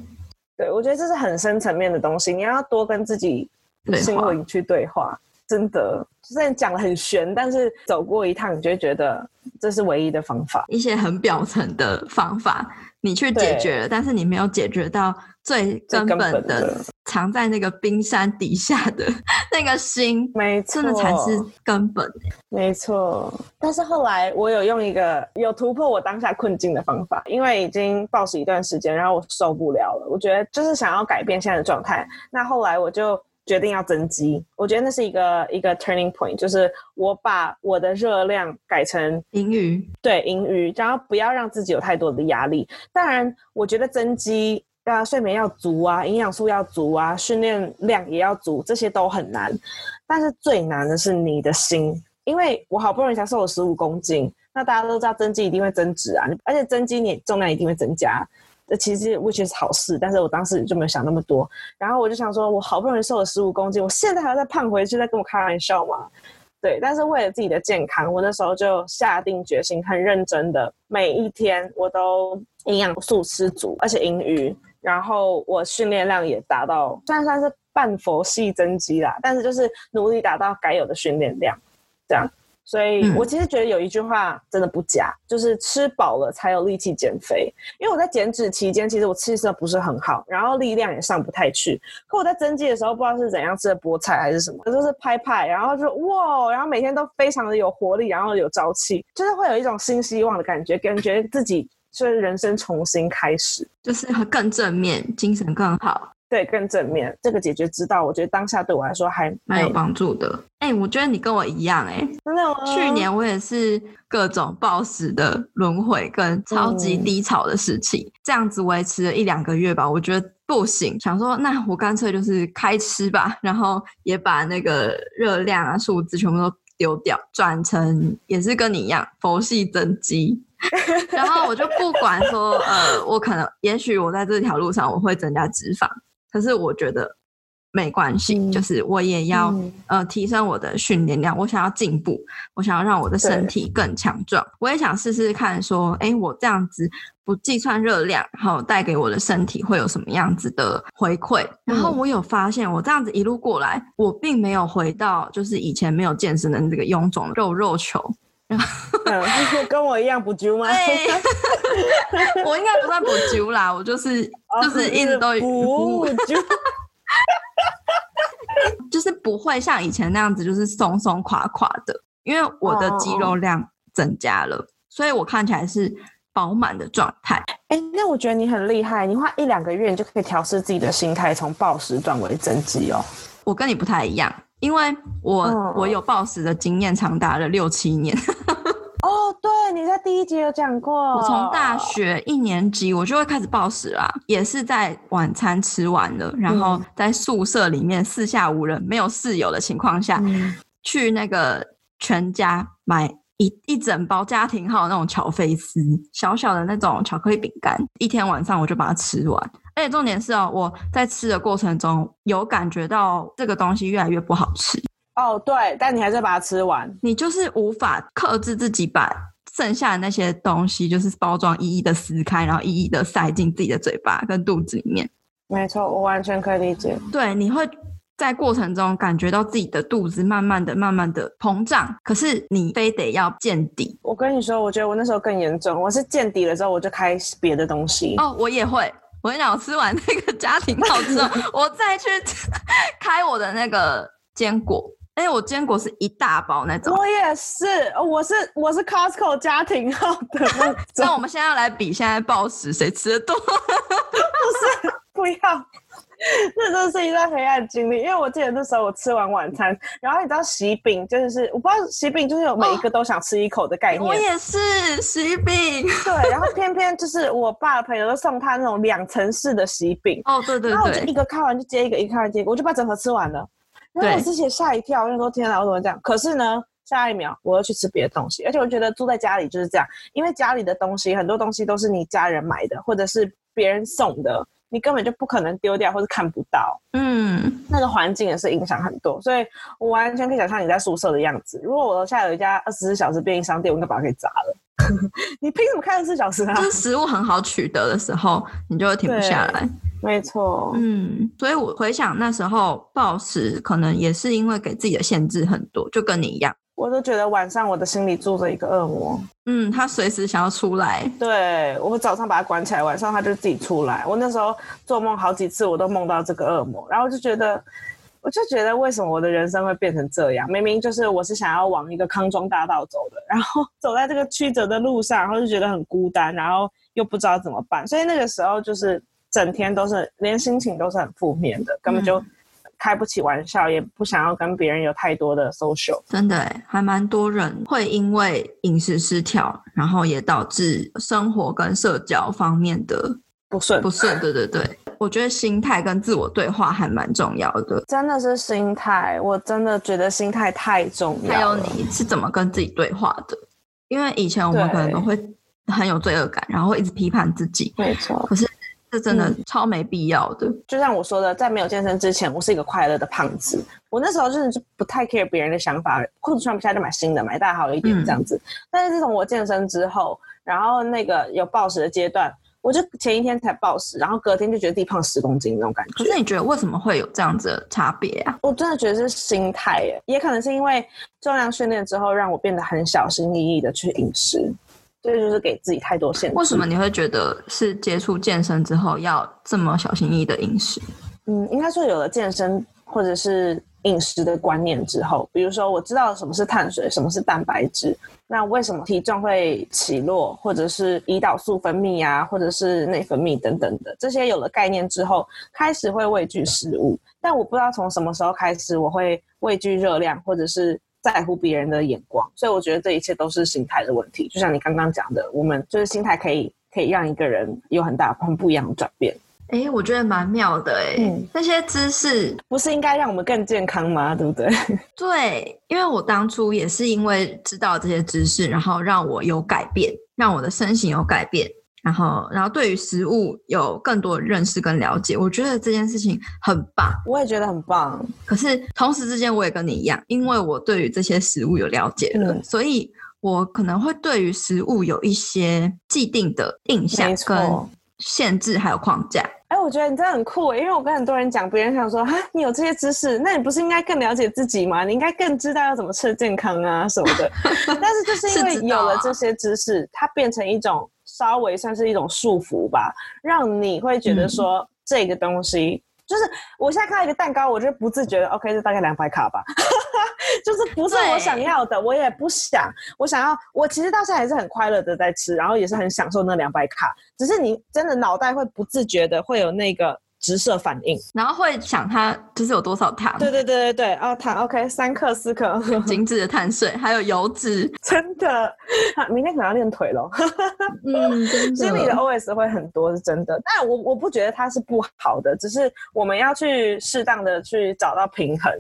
对我觉得这是很深层面的东西，你要多跟自己心灵去对话。真的，虽然讲的很玄，但是走过一趟，你就会觉得这是唯一的方法。一些很表层的方法，你去解决了，但是你没有解决到最根本的，藏在那个冰山底下的 那个心，没错，真的才是根本。没错，但是后来我有用一个有突破我当下困境的方法，因为已经暴食一段时间，然后我受不了了，我觉得就是想要改变现在的状态。那后来我就决定要增肌，我觉得那是一个一个 turning point，就是我把我的热量改成盈余，对盈余，然后不要让自己有太多的压力。当然，我觉得增肌。啊，睡眠要足啊，营养素要足啊，训练量也要足，这些都很难。但是最难的是你的心，因为我好不容易才瘦了十五公斤，那大家都知道增肌一定会增脂啊，而且增肌你重量一定会增加。这其实 which is 好事，但是我当时就没有想那么多。然后我就想说，我好不容易瘦了十五公斤，我现在还要再胖回去，在跟我开玩笑吗？对，但是为了自己的健康，我那时候就下定决心，很认真的，每一天我都营养素吃足，而且盈余，然后我训练量也达到，虽然算是半佛系增肌啦，但是就是努力达到该有的训练量，这样。所以嗯我其实觉得有一句话真的不假，就是吃饱了才有力气减肥。因为我在减脂期间，其实我吃的不是很好，然后力量也上不太去。可我在增肌的时候，不知道是怎样吃的菠菜还是什么，就是拍拍，然后就哇，然后每天都非常的有活力，然后有朝气，就是会有一种新希望的感觉，感觉自己就是人生重新开始。就是更正面，精神更好，对，更正面这个解决之道，我觉得当下对我来说还蛮有帮助的。哎、我觉得你跟我一样、哎，真的吗去年我也是各种暴食的轮回跟超级嗯低潮的事情，这样子维持了一两个月吧，我觉得不行，想说那我干脆就是开吃吧，然后也把那个热量啊数字全部都丢掉，转成也是跟你一样佛系增肌。然后我就不管说，呃，我可能也许我在这条路上我会增加脂肪，可是我觉得没关系，嗯就是我也要、嗯呃提升我的训练量，我想要进步，我想要让我的身体更强壮，我也想试试看说，哎，我这样子不计算热量，然后带给我的身体会有什么样子的回馈？然后嗯我有发现，我这样子一路过来，我并没有回到就是以前没有健身的那个臃肿肉肉球。嗯，跟我一样不揪吗？对，我应该不算不揪啦，我就是就是一直都有不揪。就是不会像以前那样子，就是松松垮垮的，因为我的肌肉量增加了，所以我看起来是饱满的状态。哎、那我觉得你很厉害，你花一两个月，你就可以调试自己的心态，从暴食转为增肌哦。我跟你不太一样，因为我、嗯我有暴食的经验，长达了六七年。哦，对，你在第一集有讲过，我从大学一年级我就会开始暴食啦，也是在晚餐吃完了，然后嗯在宿舍里面四下无人、没有室友的情况下，嗯去那个全家买一一整包家庭号那种巧菲斯小小的那种巧克力饼干，一天晚上我就把它吃完。而且重点是哦，我在吃的过程中有感觉到这个东西越来越不好吃，哦，对，但你还是把它吃完。你就是无法克制自己把剩下的那些东西就是包装一一的撕开，然后一一的塞进自己的嘴巴跟肚子里面。没错，我完全可以理解。对，你会在过程中感觉到自己的肚子慢慢的、慢慢的膨胀，可是你非得要见底。我跟你说，我觉得我那时候更严重，我是见底了之后，我就开别的东西。哦，我也会。我跟你讲，我吃完那个家庭号之后，我再去开我的那个坚果。哎，我坚果是一大包那种。我也是，我是我是 Costco 家庭号的。那我们现在要来比，现在暴食谁吃的多？不是，不要。那真是一段黑暗经历，因为我记得那时候我吃完晚餐，然后你知道喜饼就是我不知道喜饼就是有每一个都想吃一口的概念。我也是喜饼，对，然后偏偏就是我爸的朋友都送他那种两层式的喜饼。哦，对对对。然后我就一个看完就接一个，一个开完接一个，我就把整盒吃完了。然后我之前吓一跳，我就说天哪，我怎么这样？可是呢，下一秒我又去吃别的东西，而且我觉得住在家里就是这样，因为家里的东西很多东西都是你家人买的，或者是别人送的。你根本就不可能丢掉或者看不到，嗯，那个环境也是影响很多，所以我完全可以想象你在宿舍的样子。如果我楼下有一家二十四小时便利商店，我应该把它给砸了。你凭什么开二十四小时啊？就是食物很好取得的时候，你就会停不下来。没错，嗯，所以我回想那时候暴食，可能也是因为给自己的限制很多，就跟你一样。我都觉得晚上我的心里住着一个恶魔，嗯，他随时想要出来。对我早上把他关起来，晚上他就自己出来。我那时候做梦好几次，我都梦到这个恶魔，然后就觉得，我就觉得为什么我的人生会变成这样？明明就是我是想要往一个康庄大道走的，然后走在这个曲折的路上，然后就觉得很孤单，然后又不知道怎么办，所以那个时候就是整天都是连心情都是很负面的，根本就。开不起玩笑，也不想要跟别人有太多的 social。真的，还蛮多人会因为饮食失调，然后也导致生活跟社交方面的不顺。不顺，对对对。我觉得心态跟自我对话还蛮重要的。真的是心态，我真的觉得心态太重要。还有你是怎么跟自己对话的？因为以前我们可能都会很有罪恶感，然后会一直批判自己。没错。可是。这真的超没必要的。就像我说的，在没有健身之前，我是一个快乐的胖子。我那时候真的是不太 care 别人的想法，裤子穿不下就买新的，买大好一点这样子。但是自从我健身之后，然后那个有暴食的阶段，我就前一天才暴食，然后隔天就觉得自己胖十公斤那种感觉。可是你觉得为什么会有这样子的差别啊？我真的觉得是心态耶，也可能是因为重量训练之后，让我变得很小心翼翼的去饮食。这就是给自己太多限制。为什么你会觉得是接触健身之后要这么小心翼翼的饮食？嗯，应该说有了健身或者是饮食的观念之后，比如说我知道什么是碳水，什么是蛋白质，那为什么体重会起落，或者是胰岛素分泌啊，或者是内分泌等等的这些有了概念之后，开始会畏惧食物。但我不知道从什么时候开始，我会畏惧热量，或者是。在乎别人的眼光，所以我觉得这一切都是心态的问题。就像你刚刚讲的，我们就是心态可以可以让一个人有很大很不一样的转变。哎，我觉得蛮妙的哎，那些知识不是应该让我们更健康吗？对不对？对，因为我当初也是因为知道这些知识，然后让我有改变，让我的身形有改变。然后，然后对于食物有更多的认识跟了解，我觉得这件事情很棒。我也觉得很棒。可是同时之间，我也跟你一样，因为我对于这些食物有了解了，所以我可能会对于食物有一些既定的印象跟限制，还有框架。哎，我觉得你真的很酷，因为我跟很多人讲，别人想说，哈，你有这些知识，那你不是应该更了解自己吗？你应该更知道要怎么吃健康啊什么的。但是就是因为有了这些知识，它变成一种。稍微算是一种束缚吧，让你会觉得说这个东西就是我现在看到一个蛋糕，我就不自觉的 OK，这大概两百卡吧，就是不是我想要的，我也不想，我想要，我其实到现在还是很快乐的在吃，然后也是很享受那两百卡，只是你真的脑袋会不自觉的会有那个。直射反应，然后会想它就是有多少糖。对对对对对，哦，糖 OK，三克四克，精致的碳水，还有油脂，真的。明天可能要练腿喽。嗯，心里的 OS 会很多，是真的。但我我不觉得它是不好的，只是我们要去适当的去找到平衡。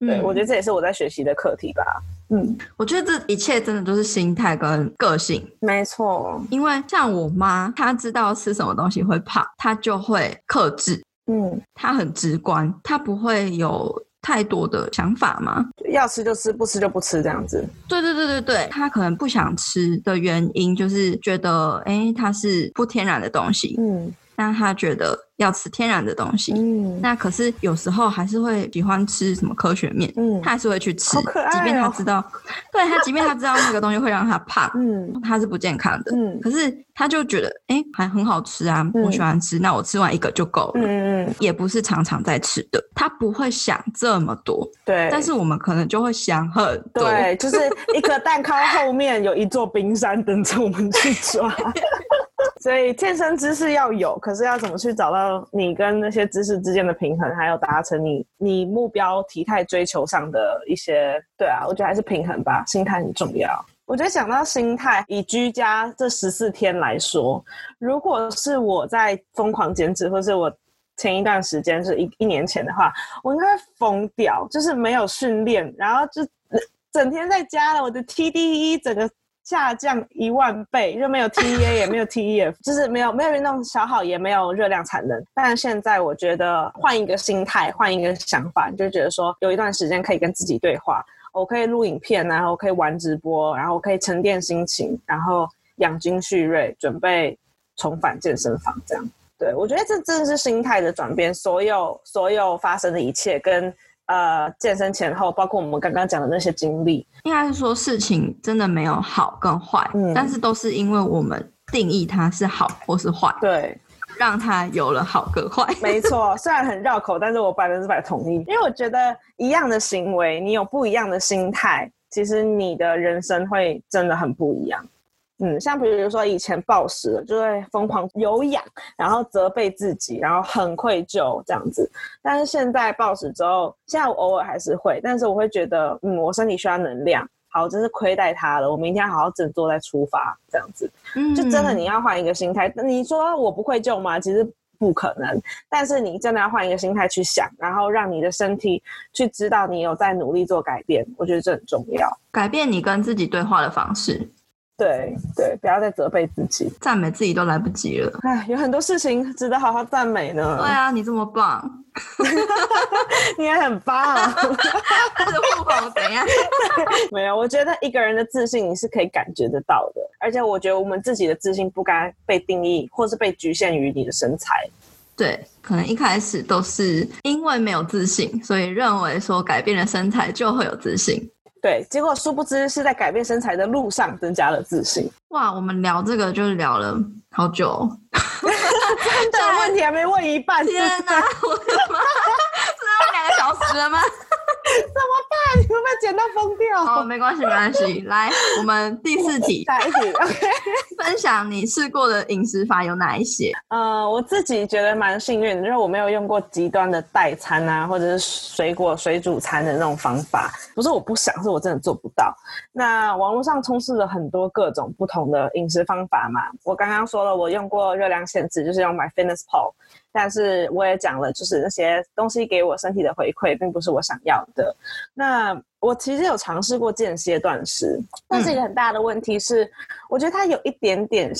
对，我觉得这也是我在学习的课题吧。嗯，我觉得这一切真的都是心态跟个性，没错。因为像我妈，她知道吃什么东西会胖，她就会克制。嗯，她很直观，她不会有太多的想法嘛？要吃就吃，不吃就不吃这样子。对对对对对，她可能不想吃的原因就是觉得，哎，它是不天然的东西。嗯。但他觉得要吃天然的东西，嗯，那可是有时候还是会喜欢吃什么科学面，嗯，他还是会去吃，即便他知道，对他，即便他知道那个东西会让他胖，嗯，他是不健康的，嗯，可是他就觉得，哎，还很好吃啊，我喜欢吃，那我吃完一个就够了，嗯嗯，也不是常常在吃的，他不会想这么多，对，但是我们可能就会想很多，对，就是一颗蛋糕后面有一座冰山等着我们去抓。所以健身知识要有，可是要怎么去找到你跟那些知识之间的平衡，还有达成你你目标体态追求上的一些，对啊，我觉得还是平衡吧，心态很重要。我觉得讲到心态，以居家这十四天来说，如果是我在疯狂减脂，或是我前一段时间是一一年前的话，我应该疯掉，就是没有训练，然后就整天在家了，我的 TDE 整个。下降一万倍，就没有 T E A 也没有 T E F，就是没有没有运动消耗，也没有热量产能。但现在我觉得换一个心态，换一个想法，就觉得说有一段时间可以跟自己对话，我可以录影片，然后我可以玩直播，然后我可以沉淀心情，然后养精蓄锐，准备重返健身房。这样，对我觉得这真的是心态的转变。所有所有发生的一切跟。呃，健身前后，包括我们刚刚讲的那些经历，应该是说事情真的没有好跟坏，嗯，但是都是因为我们定义它是好或是坏，对，让它有了好跟坏。没错，虽然很绕口，但是我百分之百同意，因为我觉得一样的行为，你有不一样的心态，其实你的人生会真的很不一样。嗯，像比如说以前暴食就会疯狂有氧，然后责备自己，然后很愧疚这样子。但是现在暴食之后，现在我偶尔还是会，但是我会觉得，嗯，我身体需要能量，好，真是亏待他了。我明天好好振作再出发，这样子。嗯，就真的你要换一个心态。你说我不愧疚吗？其实不可能。但是你真的要换一个心态去想，然后让你的身体去知道你有在努力做改变。我觉得这很重要，改变你跟自己对话的方式。对对，不要再责备自己，赞美自己都来不及了。哎，有很多事情值得好好赞美呢。对啊，你这么棒，你也很棒。但 是不红怎样？没有，我觉得一个人的自信你是可以感觉得到的。而且我觉得我们自己的自信不该被定义，或是被局限于你的身材。对，可能一开始都是因为没有自信，所以认为说改变了身材就会有自信。对，结果殊不知是在改变身材的路上增加了自信。哇，我们聊这个就是聊了好久，真的问题还没问一半，天哪，我的妈，这要两个小时了吗？你会不会剪到疯掉？哦，没关系，没关系。来，我们第四题，下一题，OK。分享你试过的饮食法有哪一些？呃，我自己觉得蛮幸运，因为我没有用过极端的代餐啊，或者是水果水煮餐的那种方法。不是我不想，是我真的做不到。那网络上充斥了很多各种不同的饮食方法嘛。我刚刚说了，我用过热量限制，就是用 MyFitnessPal。但是我也讲了，就是那些东西给我身体的回馈，并不是我想要的。那我其实有尝试过间歇断食，但是一个很大的问题是，我觉得它有一点点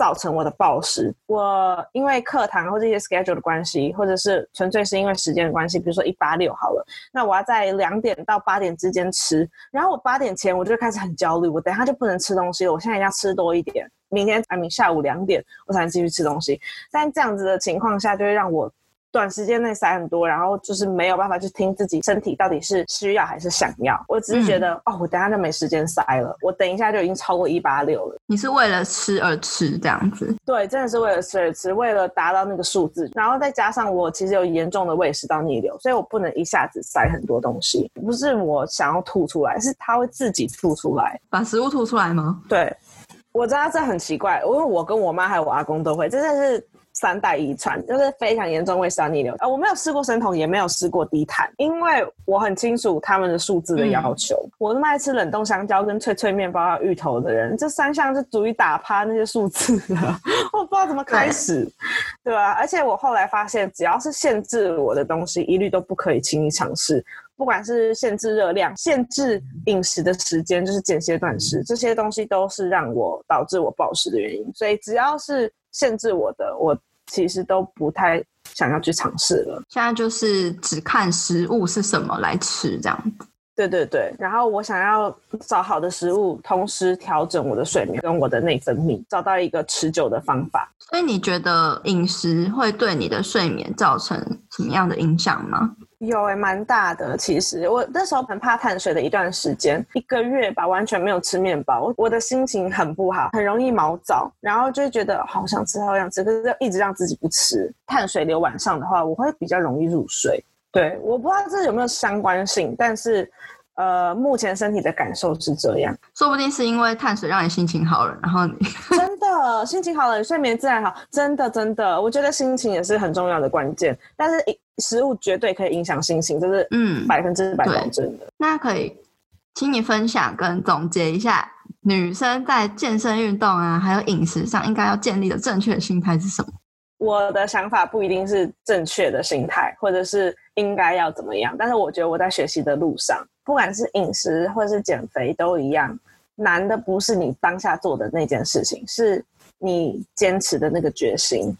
造成我的暴食。我因为课堂或这些 schedule 的关系，或者是纯粹是因为时间的关系，比如说一八六好了，那我要在两点到八点之间吃，然后我八点前我就开始很焦虑，我等下就不能吃东西了，我现在要吃多一点。明天还明下午两点，我才能继续吃东西。但这样子的情况下，就会让我短时间内塞很多，然后就是没有办法去听自己身体到底是需要还是想要。我只是觉得，哦，我等下就没时间塞了，我等一下就已经超过一八六了。你是为了吃而吃这样子？对，真的是为了吃而吃，为了达到那个数字。然后再加上我其实有严重的胃食道逆流，所以我不能一下子塞很多东西。不是我想要吐出来，是它会自己吐出来，把食物吐出来吗？对。我知道这很奇怪，因为我跟我妈还有我阿公都会，真的是三代遗传，就是非常严重胃酸逆流。啊，我没有试过生酮，也没有试过低碳，因为我很清楚他们的数字的要求。我那么爱吃冷冻香蕉跟脆脆面包还有芋头的人，这三项就足以打趴那些数字了。我不知道怎么开始，对吧？而且我后来发现，只要是限制我的东西，一律都不可以轻易尝试。不管是限制热量、限制饮食的时间，就是间歇断食，这些东西都是让我导致我暴食的原因。所以只要是限制我的，我其实都不太想要去尝试了。现在就是只看食物是什么来吃这样子。对对对，然后我想要找好的食物，同时调整我的睡眠跟我的内分泌，找到一个持久的方法。所以你觉得饮食会对你的睡眠造成什么样的影响吗？有诶，蛮大的。其实我那时候很怕碳水的一段时间，一个月吧，完全没有吃面包，我的心情很不好，很容易毛躁，然后就会觉得好想吃，好想吃，可是一直让自己不吃。碳水留晚上的话，我会比较容易入睡。对，我不知道这有没有相关性，但是，呃，目前身体的感受是这样。说不定是因为碳水让你心情好了，然后你真的心情好了，睡眠自然好。真的，真的，我觉得心情也是很重要的关键。但是食物绝对可以影响心情，这是嗯百分之百保证的。那可以，请你分享跟总结一下，女生在健身运动啊，还有饮食上应该要建立的正确心态是什么？我的想法不一定是正确的心态，或者是应该要怎么样。但是我觉得我在学习的路上，不管是饮食或是减肥都一样，难的不是你当下做的那件事情，是你坚持的那个决心。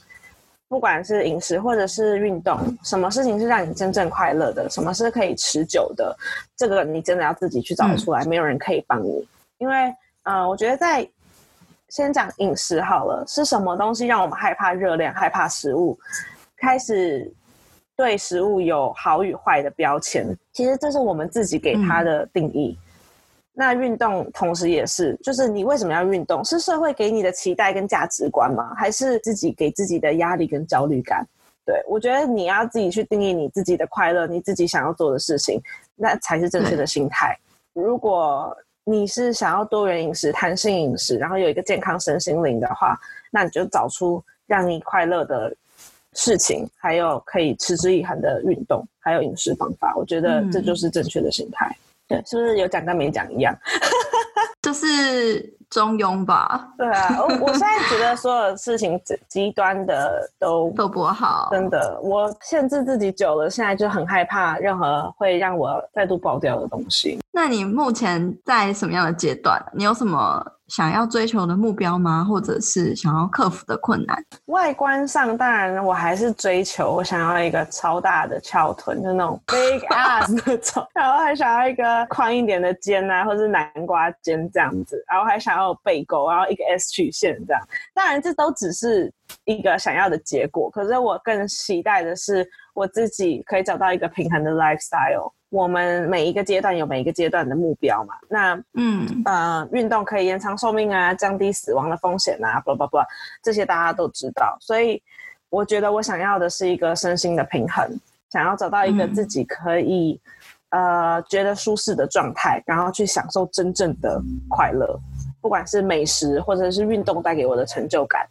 不管是饮食或者是运动，什么事情是让你真正快乐的，什么是可以持久的，这个你真的要自己去找出来，没有人可以帮你。因为，呃，我觉得在。先讲饮食好了，是什么东西让我们害怕热量、害怕食物，开始对食物有好与坏的标签？其实这是我们自己给它的定义。那运动同时也是，就是你为什么要运动？是社会给你的期待跟价值观吗？还是自己给自己的压力跟焦虑感？对我觉得你要自己去定义你自己的快乐，你自己想要做的事情，那才是正确的心态。如果你是想要多元饮食、弹性饮食，然后有一个健康身心灵的话，那你就找出让你快乐的事情，还有可以持之以恒的运动，还有饮食方法。我觉得这就是正确的心态。对，是不是有讲跟没讲一样？就是中庸吧。对啊，我我现在觉得所有事情极端的都 都不好。真的，我限制自己久了，现在就很害怕任何会让我再度爆掉的东西。那你目前在什么样的阶段？你有什么？想要追求的目标吗？或者是想要克服的困难？外观上，当然我还是追求我想要一个超大的翘臀，就那种 big ass 那种，然后还想要一个宽一点的肩啊，或者是南瓜肩这样子，然后还想要背沟，然后一个 S 曲线这样。当然，这都只是一个想要的结果。可是我更期待的是，我自己可以找到一个平衡的 lifestyle。我们每一个阶段有每一个阶段的目标嘛？那嗯呃，运动可以延长寿命啊，降低死亡的风险啊，不不不，这些大家都知道。所以我觉得我想要的是一个身心的平衡，想要找到一个自己可以呃觉得舒适的状态，然后去享受真正的快乐，不管是美食或者是运动带给我的成就感。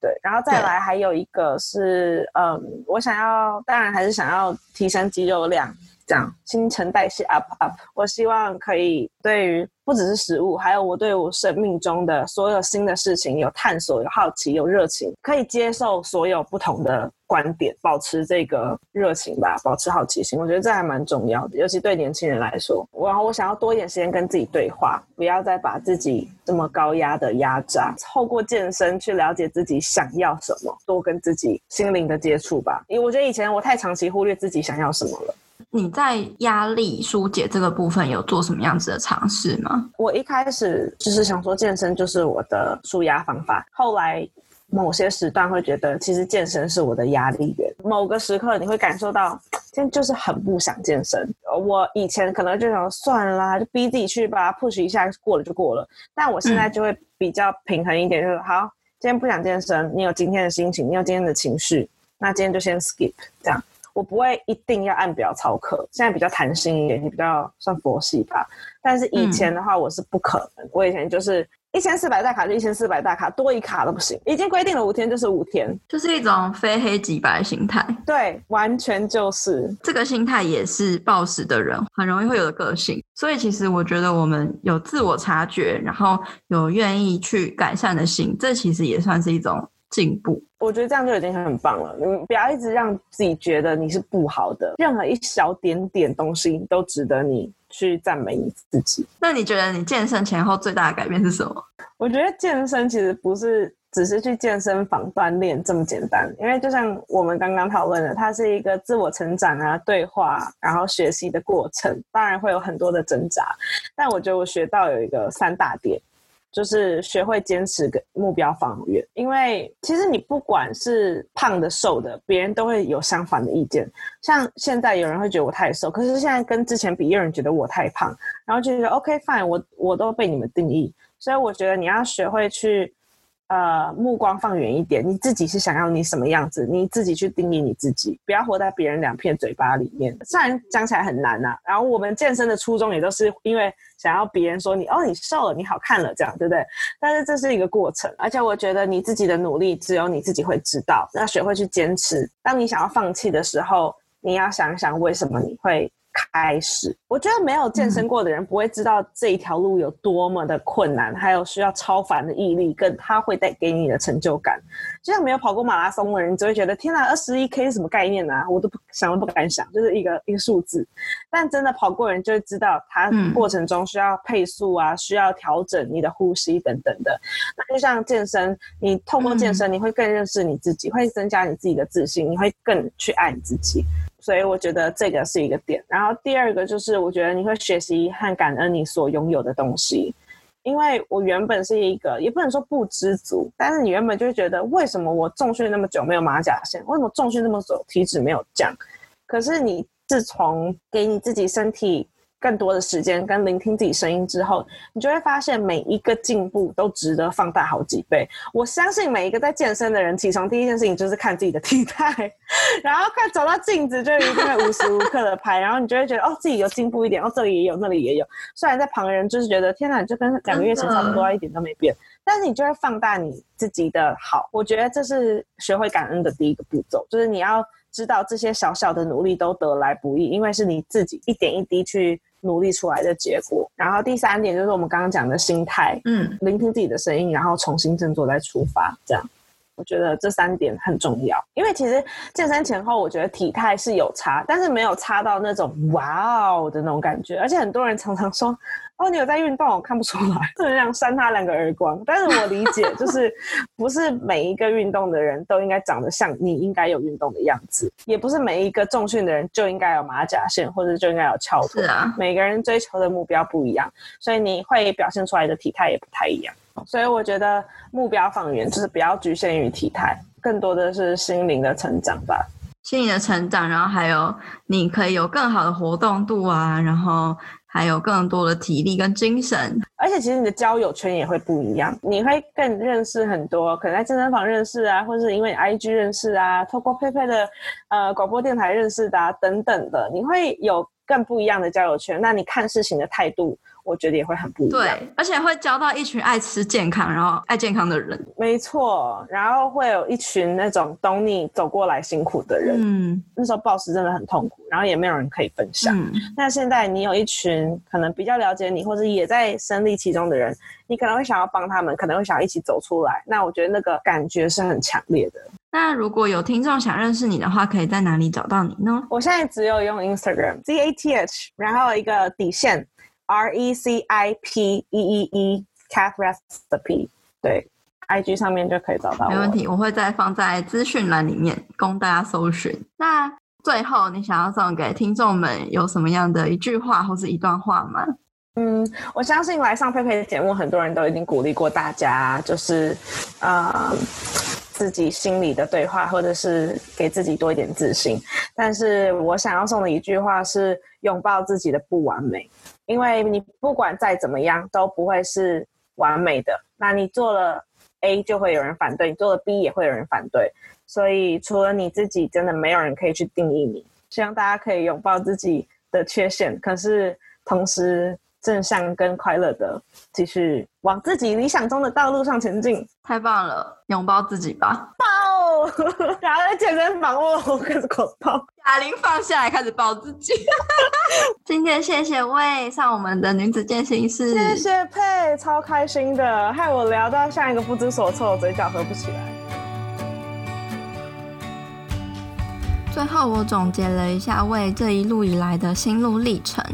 对，然后再来还有一个是嗯，我想要，当然还是想要提升肌肉量。这样新陈代谢 up up，我希望可以对于不只是食物，还有我对我生命中的所有新的事情有探索、有好奇、有热情，可以接受所有不同的观点，保持这个热情吧，保持好奇心，我觉得这还蛮重要的，尤其对年轻人来说。然后我想要多一点时间跟自己对话，不要再把自己这么高压的压榨，透过健身去了解自己想要什么，多跟自己心灵的接触吧。因为我觉得以前我太长期忽略自己想要什么了。你在压力疏解这个部分有做什么样子的尝试吗？我一开始就是想说健身就是我的舒压方法，后来某些时段会觉得其实健身是我的压力源。某个时刻你会感受到，今天就是很不想健身。我以前可能就想算了，就逼自己去吧，push 一下过了就过了。但我现在就会比较平衡一点，就是好，今天不想健身，你有今天的心情，你有今天的情绪，那今天就先 skip 这样。我不会一定要按表操课，现在比较弹性一点，也比较算佛系吧。但是以前的话，我是不可能。我以前就是一千四百大卡就一千四百大卡，多一卡都不行。已经规定了五天就是五天，就是一种非黑即白心态。对，完全就是这个心态，也是暴食的人很容易会有的个性。所以其实我觉得，我们有自我察觉，然后有愿意去改善的心，这其实也算是一种。进步，我觉得这样就已经很棒了。你不要一直让自己觉得你是不好的，任何一小点点东西都值得你去赞美你自己。那你觉得你健身前后最大的改变是什么？我觉得健身其实不是只是去健身房锻炼这么简单，因为就像我们刚刚讨论的，它是一个自我成长啊、对话，然后学习的过程，当然会有很多的挣扎。但我觉得我学到有一个三大点，就是学会坚持跟目标放远。因为其实你不管是胖的、瘦的，别人都会有相反的意见。像现在有人会觉得我太瘦，可是现在跟之前比，有人觉得我太胖，然后就觉得 OK fine，我我都被你们定义。所以我觉得你要学会去。呃，目光放远一点，你自己是想要你什么样子，你自己去定义你自己，不要活在别人两片嘴巴里面。虽然讲起来很难呐，然后我们健身的初衷也都是因为想要别人说你哦，你瘦了，你好看了，这样对不对？但是这是一个过程，而且我觉得你自己的努力只有你自己会知道，要学会去坚持。当你想要放弃的时候，你要想想为什么你会。开始，我觉得没有健身过的人不会知道这一条路有多么的困难，还有需要超凡的毅力，跟他会带给你的成就感。就像没有跑过马拉松的人，你只会觉得天哪，二十一 K 是什么概念呢？我都不想都不敢想，就是一个一个数字。但真的跑过人就会知道，它过程中需要配速啊，需要调整你的呼吸等等的。那就像健身，你透过健身，你会更认识你自己，会增加你自己的自信，你会更去爱你自己。所以我觉得这个是一个点，然后第二个就是我觉得你会学习和感恩你所拥有的东西，因为我原本是一个也不能说不知足，但是你原本就觉得为什么我重训那么久没有马甲线，为什么重训那么久体脂没有降，可是你自从给你自己身体。更多的时间跟聆听自己声音之后，你就会发现每一个进步都值得放大好几倍。我相信每一个在健身的人，起床第一件事情就是看自己的体态，然后看走到镜子就一定会无时无刻的拍，然后你就会觉得哦自己有进步一点，哦这里也有那里也有。虽然在旁人就是觉得天哪，就跟两个月前差不多，一点都没变，但是你就会放大你自己的好。我觉得这是学会感恩的第一个步骤，就是你要知道这些小小的努力都得来不易，因为是你自己一点一滴去。努力出来的结果。然后第三点就是我们刚刚讲的心态，嗯，聆听自己的声音，然后重新振作再出发，这样。我觉得这三点很重要，因为其实健身前后，我觉得体态是有差，但是没有差到那种哇哦的那种感觉。而且很多人常常说。哦，你有在运动，我看不出来，很想扇他两个耳光。但是我理解，就是不是每一个运动的人都应该长得像你应该有运动的样子，也不是每一个重训的人就应该有马甲线或者就应该有翘臀。是啊，每个人追求的目标不一样，所以你会表现出来的体态也不太一样。所以我觉得目标放远，就是不要局限于体态，更多的是心灵的成长吧。心灵的成长，然后还有你可以有更好的活动度啊，然后。还有更多的体力跟精神，而且其实你的交友圈也会不一样，你会更认识很多，可能在健身房认识啊，或是因为 IG 认识啊，透过佩佩的呃广播电台认识的啊，等等的，你会有更不一样的交友圈，那你看事情的态度。我觉得也会很不一样，对，而且会交到一群爱吃健康，然后爱健康的人。没错，然后会有一群那种懂你走过来辛苦的人。嗯，那时候暴食真的很痛苦，然后也没有人可以分享。那现在你有一群可能比较了解你，或者也在身历其中的人，你可能会想要帮他们，可能会想要一起走出来。那我觉得那个感觉是很强烈的。那如果有听众想认识你的话，可以在哪里找到你呢？我现在只有用 Instagram Z A T H，然后一个底线。R E C I P E E E Cat Recipe，对，I G 上面就可以找到。没问题，我会再放在资讯栏里面供大家搜寻。那最后，你想要送给听众们有什么样的一句话或是一段话吗？嗯，我相信来上佩佩的节目，很多人都已经鼓励过大家，就是呃自己心里的对话，或者是给自己多一点自信。但是我想要送的一句话是：拥抱自己的不完美。因为你不管再怎么样都不会是完美的，那你做了 A 就会有人反对，你做了 B 也会有人反对，所以除了你自己，真的没有人可以去定义你。希望大家可以拥抱自己的缺陷，可是同时正向跟快乐的继续往自己理想中的道路上前进。太棒了，拥抱自己吧！抱，然后在健身房哦开始狂抱。哑铃放下来，开始抱自己。今天谢谢魏上我们的女子健心室，谢谢佩，超开心的，害我聊到像一个不知所措，嘴角合不起来。最后我总结了一下魏这一路以来的心路历程。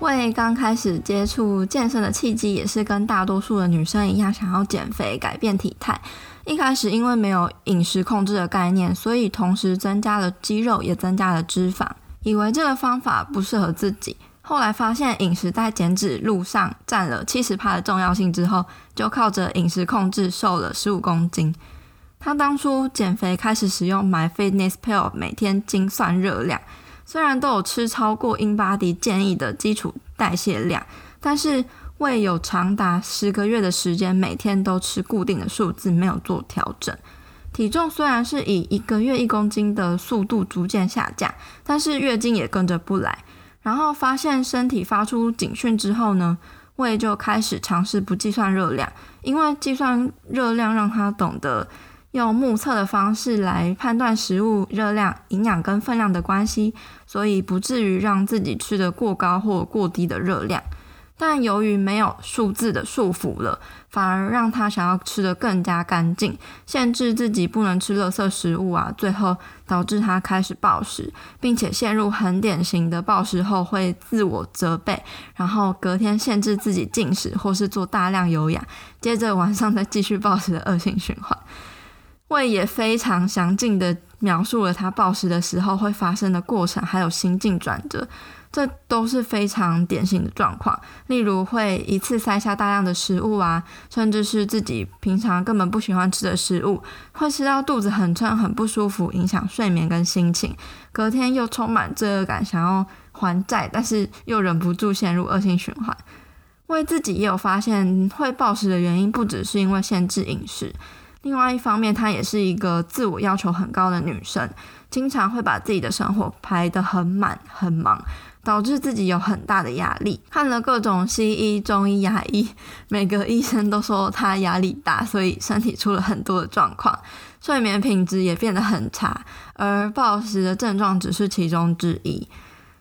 为刚开始接触健身的契机，也是跟大多数的女生一样，想要减肥、改变体态。一开始因为没有饮食控制的概念，所以同时增加了肌肉，也增加了脂肪，以为这个方法不适合自己。后来发现饮食在减脂路上占了七十帕的重要性之后，就靠着饮食控制瘦了十五公斤。他当初减肥开始使用 MyFitnessPal，每天精算热量，虽然都有吃超过英巴迪建议的基础代谢量，但是胃有长达十个月的时间每天都吃固定的数字，没有做调整。体重虽然是以一个月一公斤的速度逐渐下降，但是月经也跟着不来。然后发现身体发出警讯之后呢，胃就开始尝试不计算热量，因为计算热量让他懂得用目测的方式来判断食物热量、营养跟分量的关系，所以不至于让自己吃的过高或过低的热量。但由于没有数字的束缚了，反而让他想要吃的更加干净，限制自己不能吃垃圾食物啊，最后导致他开始暴食，并且陷入很典型的暴食后会自我责备，然后隔天限制自己进食或是做大量有氧，接着晚上再继续暴食的恶性循环。胃也非常详尽的描述了他暴食的时候会发生的过程，还有心境转折。这都是非常典型的状况，例如会一次塞下大量的食物啊，甚至是自己平常根本不喜欢吃的食物，会吃到肚子很撑、很不舒服，影响睡眠跟心情。隔天又充满罪恶感，想要还债，但是又忍不住陷入恶性循环。为自己也有发现，会暴食的原因不只是因为限制饮食，另外一方面，她也是一个自我要求很高的女生，经常会把自己的生活排得很满、很忙。导致自己有很大的压力，看了各种西医、中医、牙医，每个医生都说她压力大，所以身体出了很多的状况，睡眠品质也变得很差，而暴食的症状只是其中之一。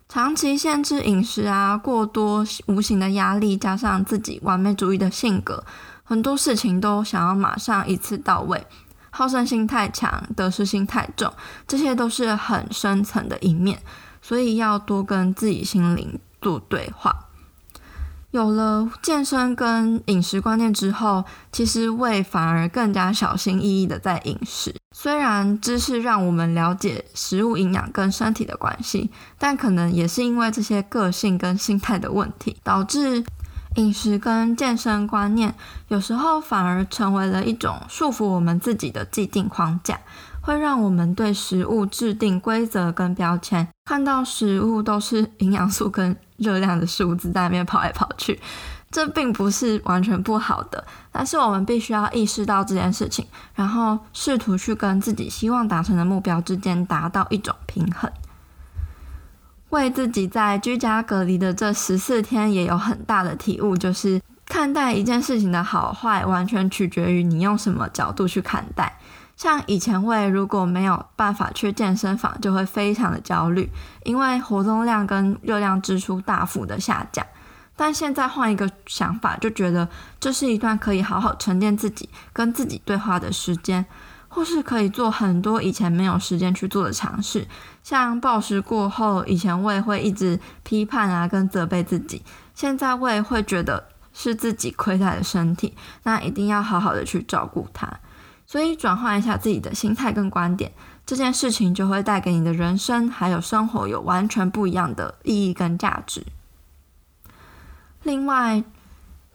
长期限制饮食啊，过多无形的压力，加上自己完美主义的性格，很多事情都想要马上一次到位，好胜心太强，得失心太重，这些都是很深层的一面。所以要多跟自己心灵做对话。有了健身跟饮食观念之后，其实胃反而更加小心翼翼的在饮食。虽然知识让我们了解食物营养跟身体的关系，但可能也是因为这些个性跟心态的问题，导致饮食跟健身观念有时候反而成为了一种束缚我们自己的既定框架。会让我们对食物制定规则跟标签，看到食物都是营养素跟热量的数字在那边跑来跑去，这并不是完全不好的，但是我们必须要意识到这件事情，然后试图去跟自己希望达成的目标之间达到一种平衡。为自己在居家隔离的这十四天也有很大的体悟，就是看待一件事情的好坏，完全取决于你用什么角度去看待。像以前会如果没有办法去健身房，就会非常的焦虑，因为活动量跟热量支出大幅的下降。但现在换一个想法，就觉得这是一段可以好好沉淀自己、跟自己对话的时间，或是可以做很多以前没有时间去做的尝试。像暴食过后，以前我也会一直批判啊，跟责备自己，现在我也会觉得是自己亏待了身体，那一定要好好的去照顾它。所以转换一下自己的心态跟观点，这件事情就会带给你的人生还有生活有完全不一样的意义跟价值。另外，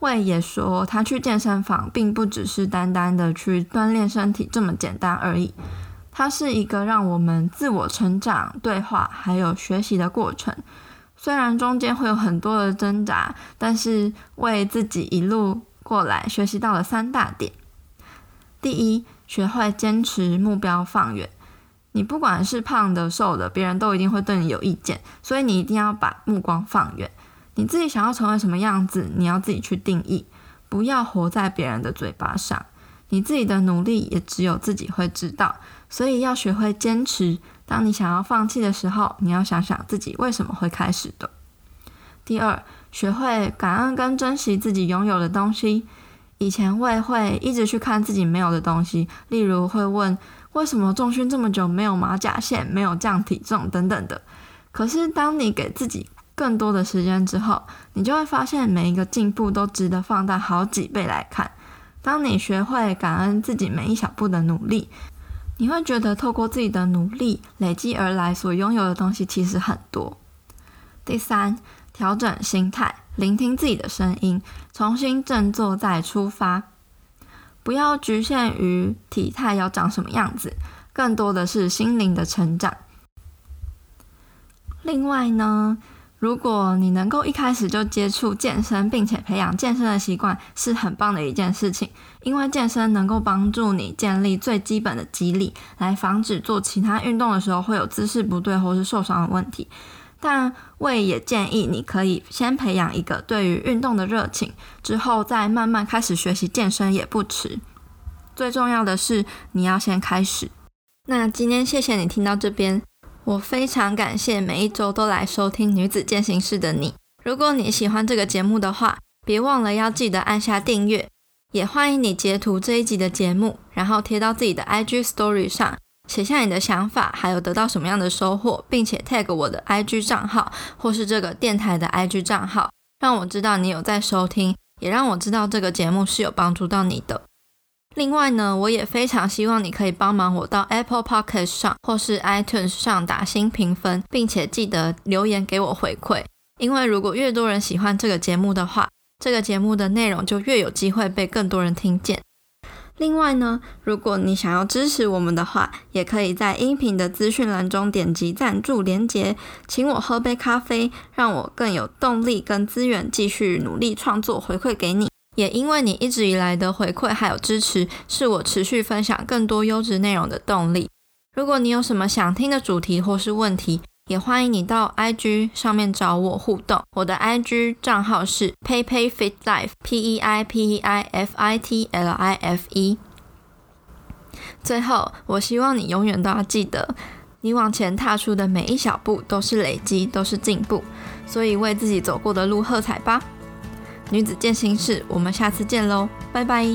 魏也说，他去健身房并不只是单单的去锻炼身体这么简单而已，它是一个让我们自我成长、对话还有学习的过程。虽然中间会有很多的挣扎，但是为自己一路过来学习到了三大点。第一，学会坚持目标放远。你不管是胖的、瘦的，别人都一定会对你有意见，所以你一定要把目光放远。你自己想要成为什么样子，你要自己去定义，不要活在别人的嘴巴上。你自己的努力也只有自己会知道，所以要学会坚持。当你想要放弃的时候，你要想想自己为什么会开始的。第二，学会感恩跟珍惜自己拥有的东西。以前会会一直去看自己没有的东西，例如会问为什么重训这么久没有马甲线、没有降体重等等的。可是当你给自己更多的时间之后，你就会发现每一个进步都值得放大好几倍来看。当你学会感恩自己每一小步的努力，你会觉得透过自己的努力累积而来所拥有的东西其实很多。第三，调整心态，聆听自己的声音，重新振作再出发，不要局限于体态要长什么样子，更多的是心灵的成长。另外呢？如果你能够一开始就接触健身，并且培养健身的习惯，是很棒的一件事情。因为健身能够帮助你建立最基本的肌力，来防止做其他运动的时候会有姿势不对或是受伤的问题。但我也建议你可以先培养一个对于运动的热情，之后再慢慢开始学习健身也不迟。最重要的是你要先开始。那今天谢谢你听到这边。我非常感谢每一周都来收听《女子健行室》的你。如果你喜欢这个节目的话，别忘了要记得按下订阅。也欢迎你截图这一集的节目，然后贴到自己的 IG Story 上，写下你的想法，还有得到什么样的收获，并且 tag 我的 IG 账号或是这个电台的 IG 账号，让我知道你有在收听，也让我知道这个节目是有帮助到你的。另外呢，我也非常希望你可以帮忙我到 Apple Podcast 上或是 iTunes 上打新评分，并且记得留言给我回馈。因为如果越多人喜欢这个节目的话，这个节目的内容就越有机会被更多人听见。另外呢，如果你想要支持我们的话，也可以在音频的资讯栏中点击赞助连结，请我喝杯咖啡，让我更有动力跟资源继续努力创作，回馈给你。也因为你一直以来的回馈还有支持，是我持续分享更多优质内容的动力。如果你有什么想听的主题或是问题，也欢迎你到 IG 上面找我互动。我的 IG 账号是 PeiPeiFitLife，P E I P E I F I T L I F E。最后，我希望你永远都要记得，你往前踏出的每一小步都是累积，都是进步。所以，为自己走过的路喝彩吧！女子健心室，我们下次见喽，拜拜。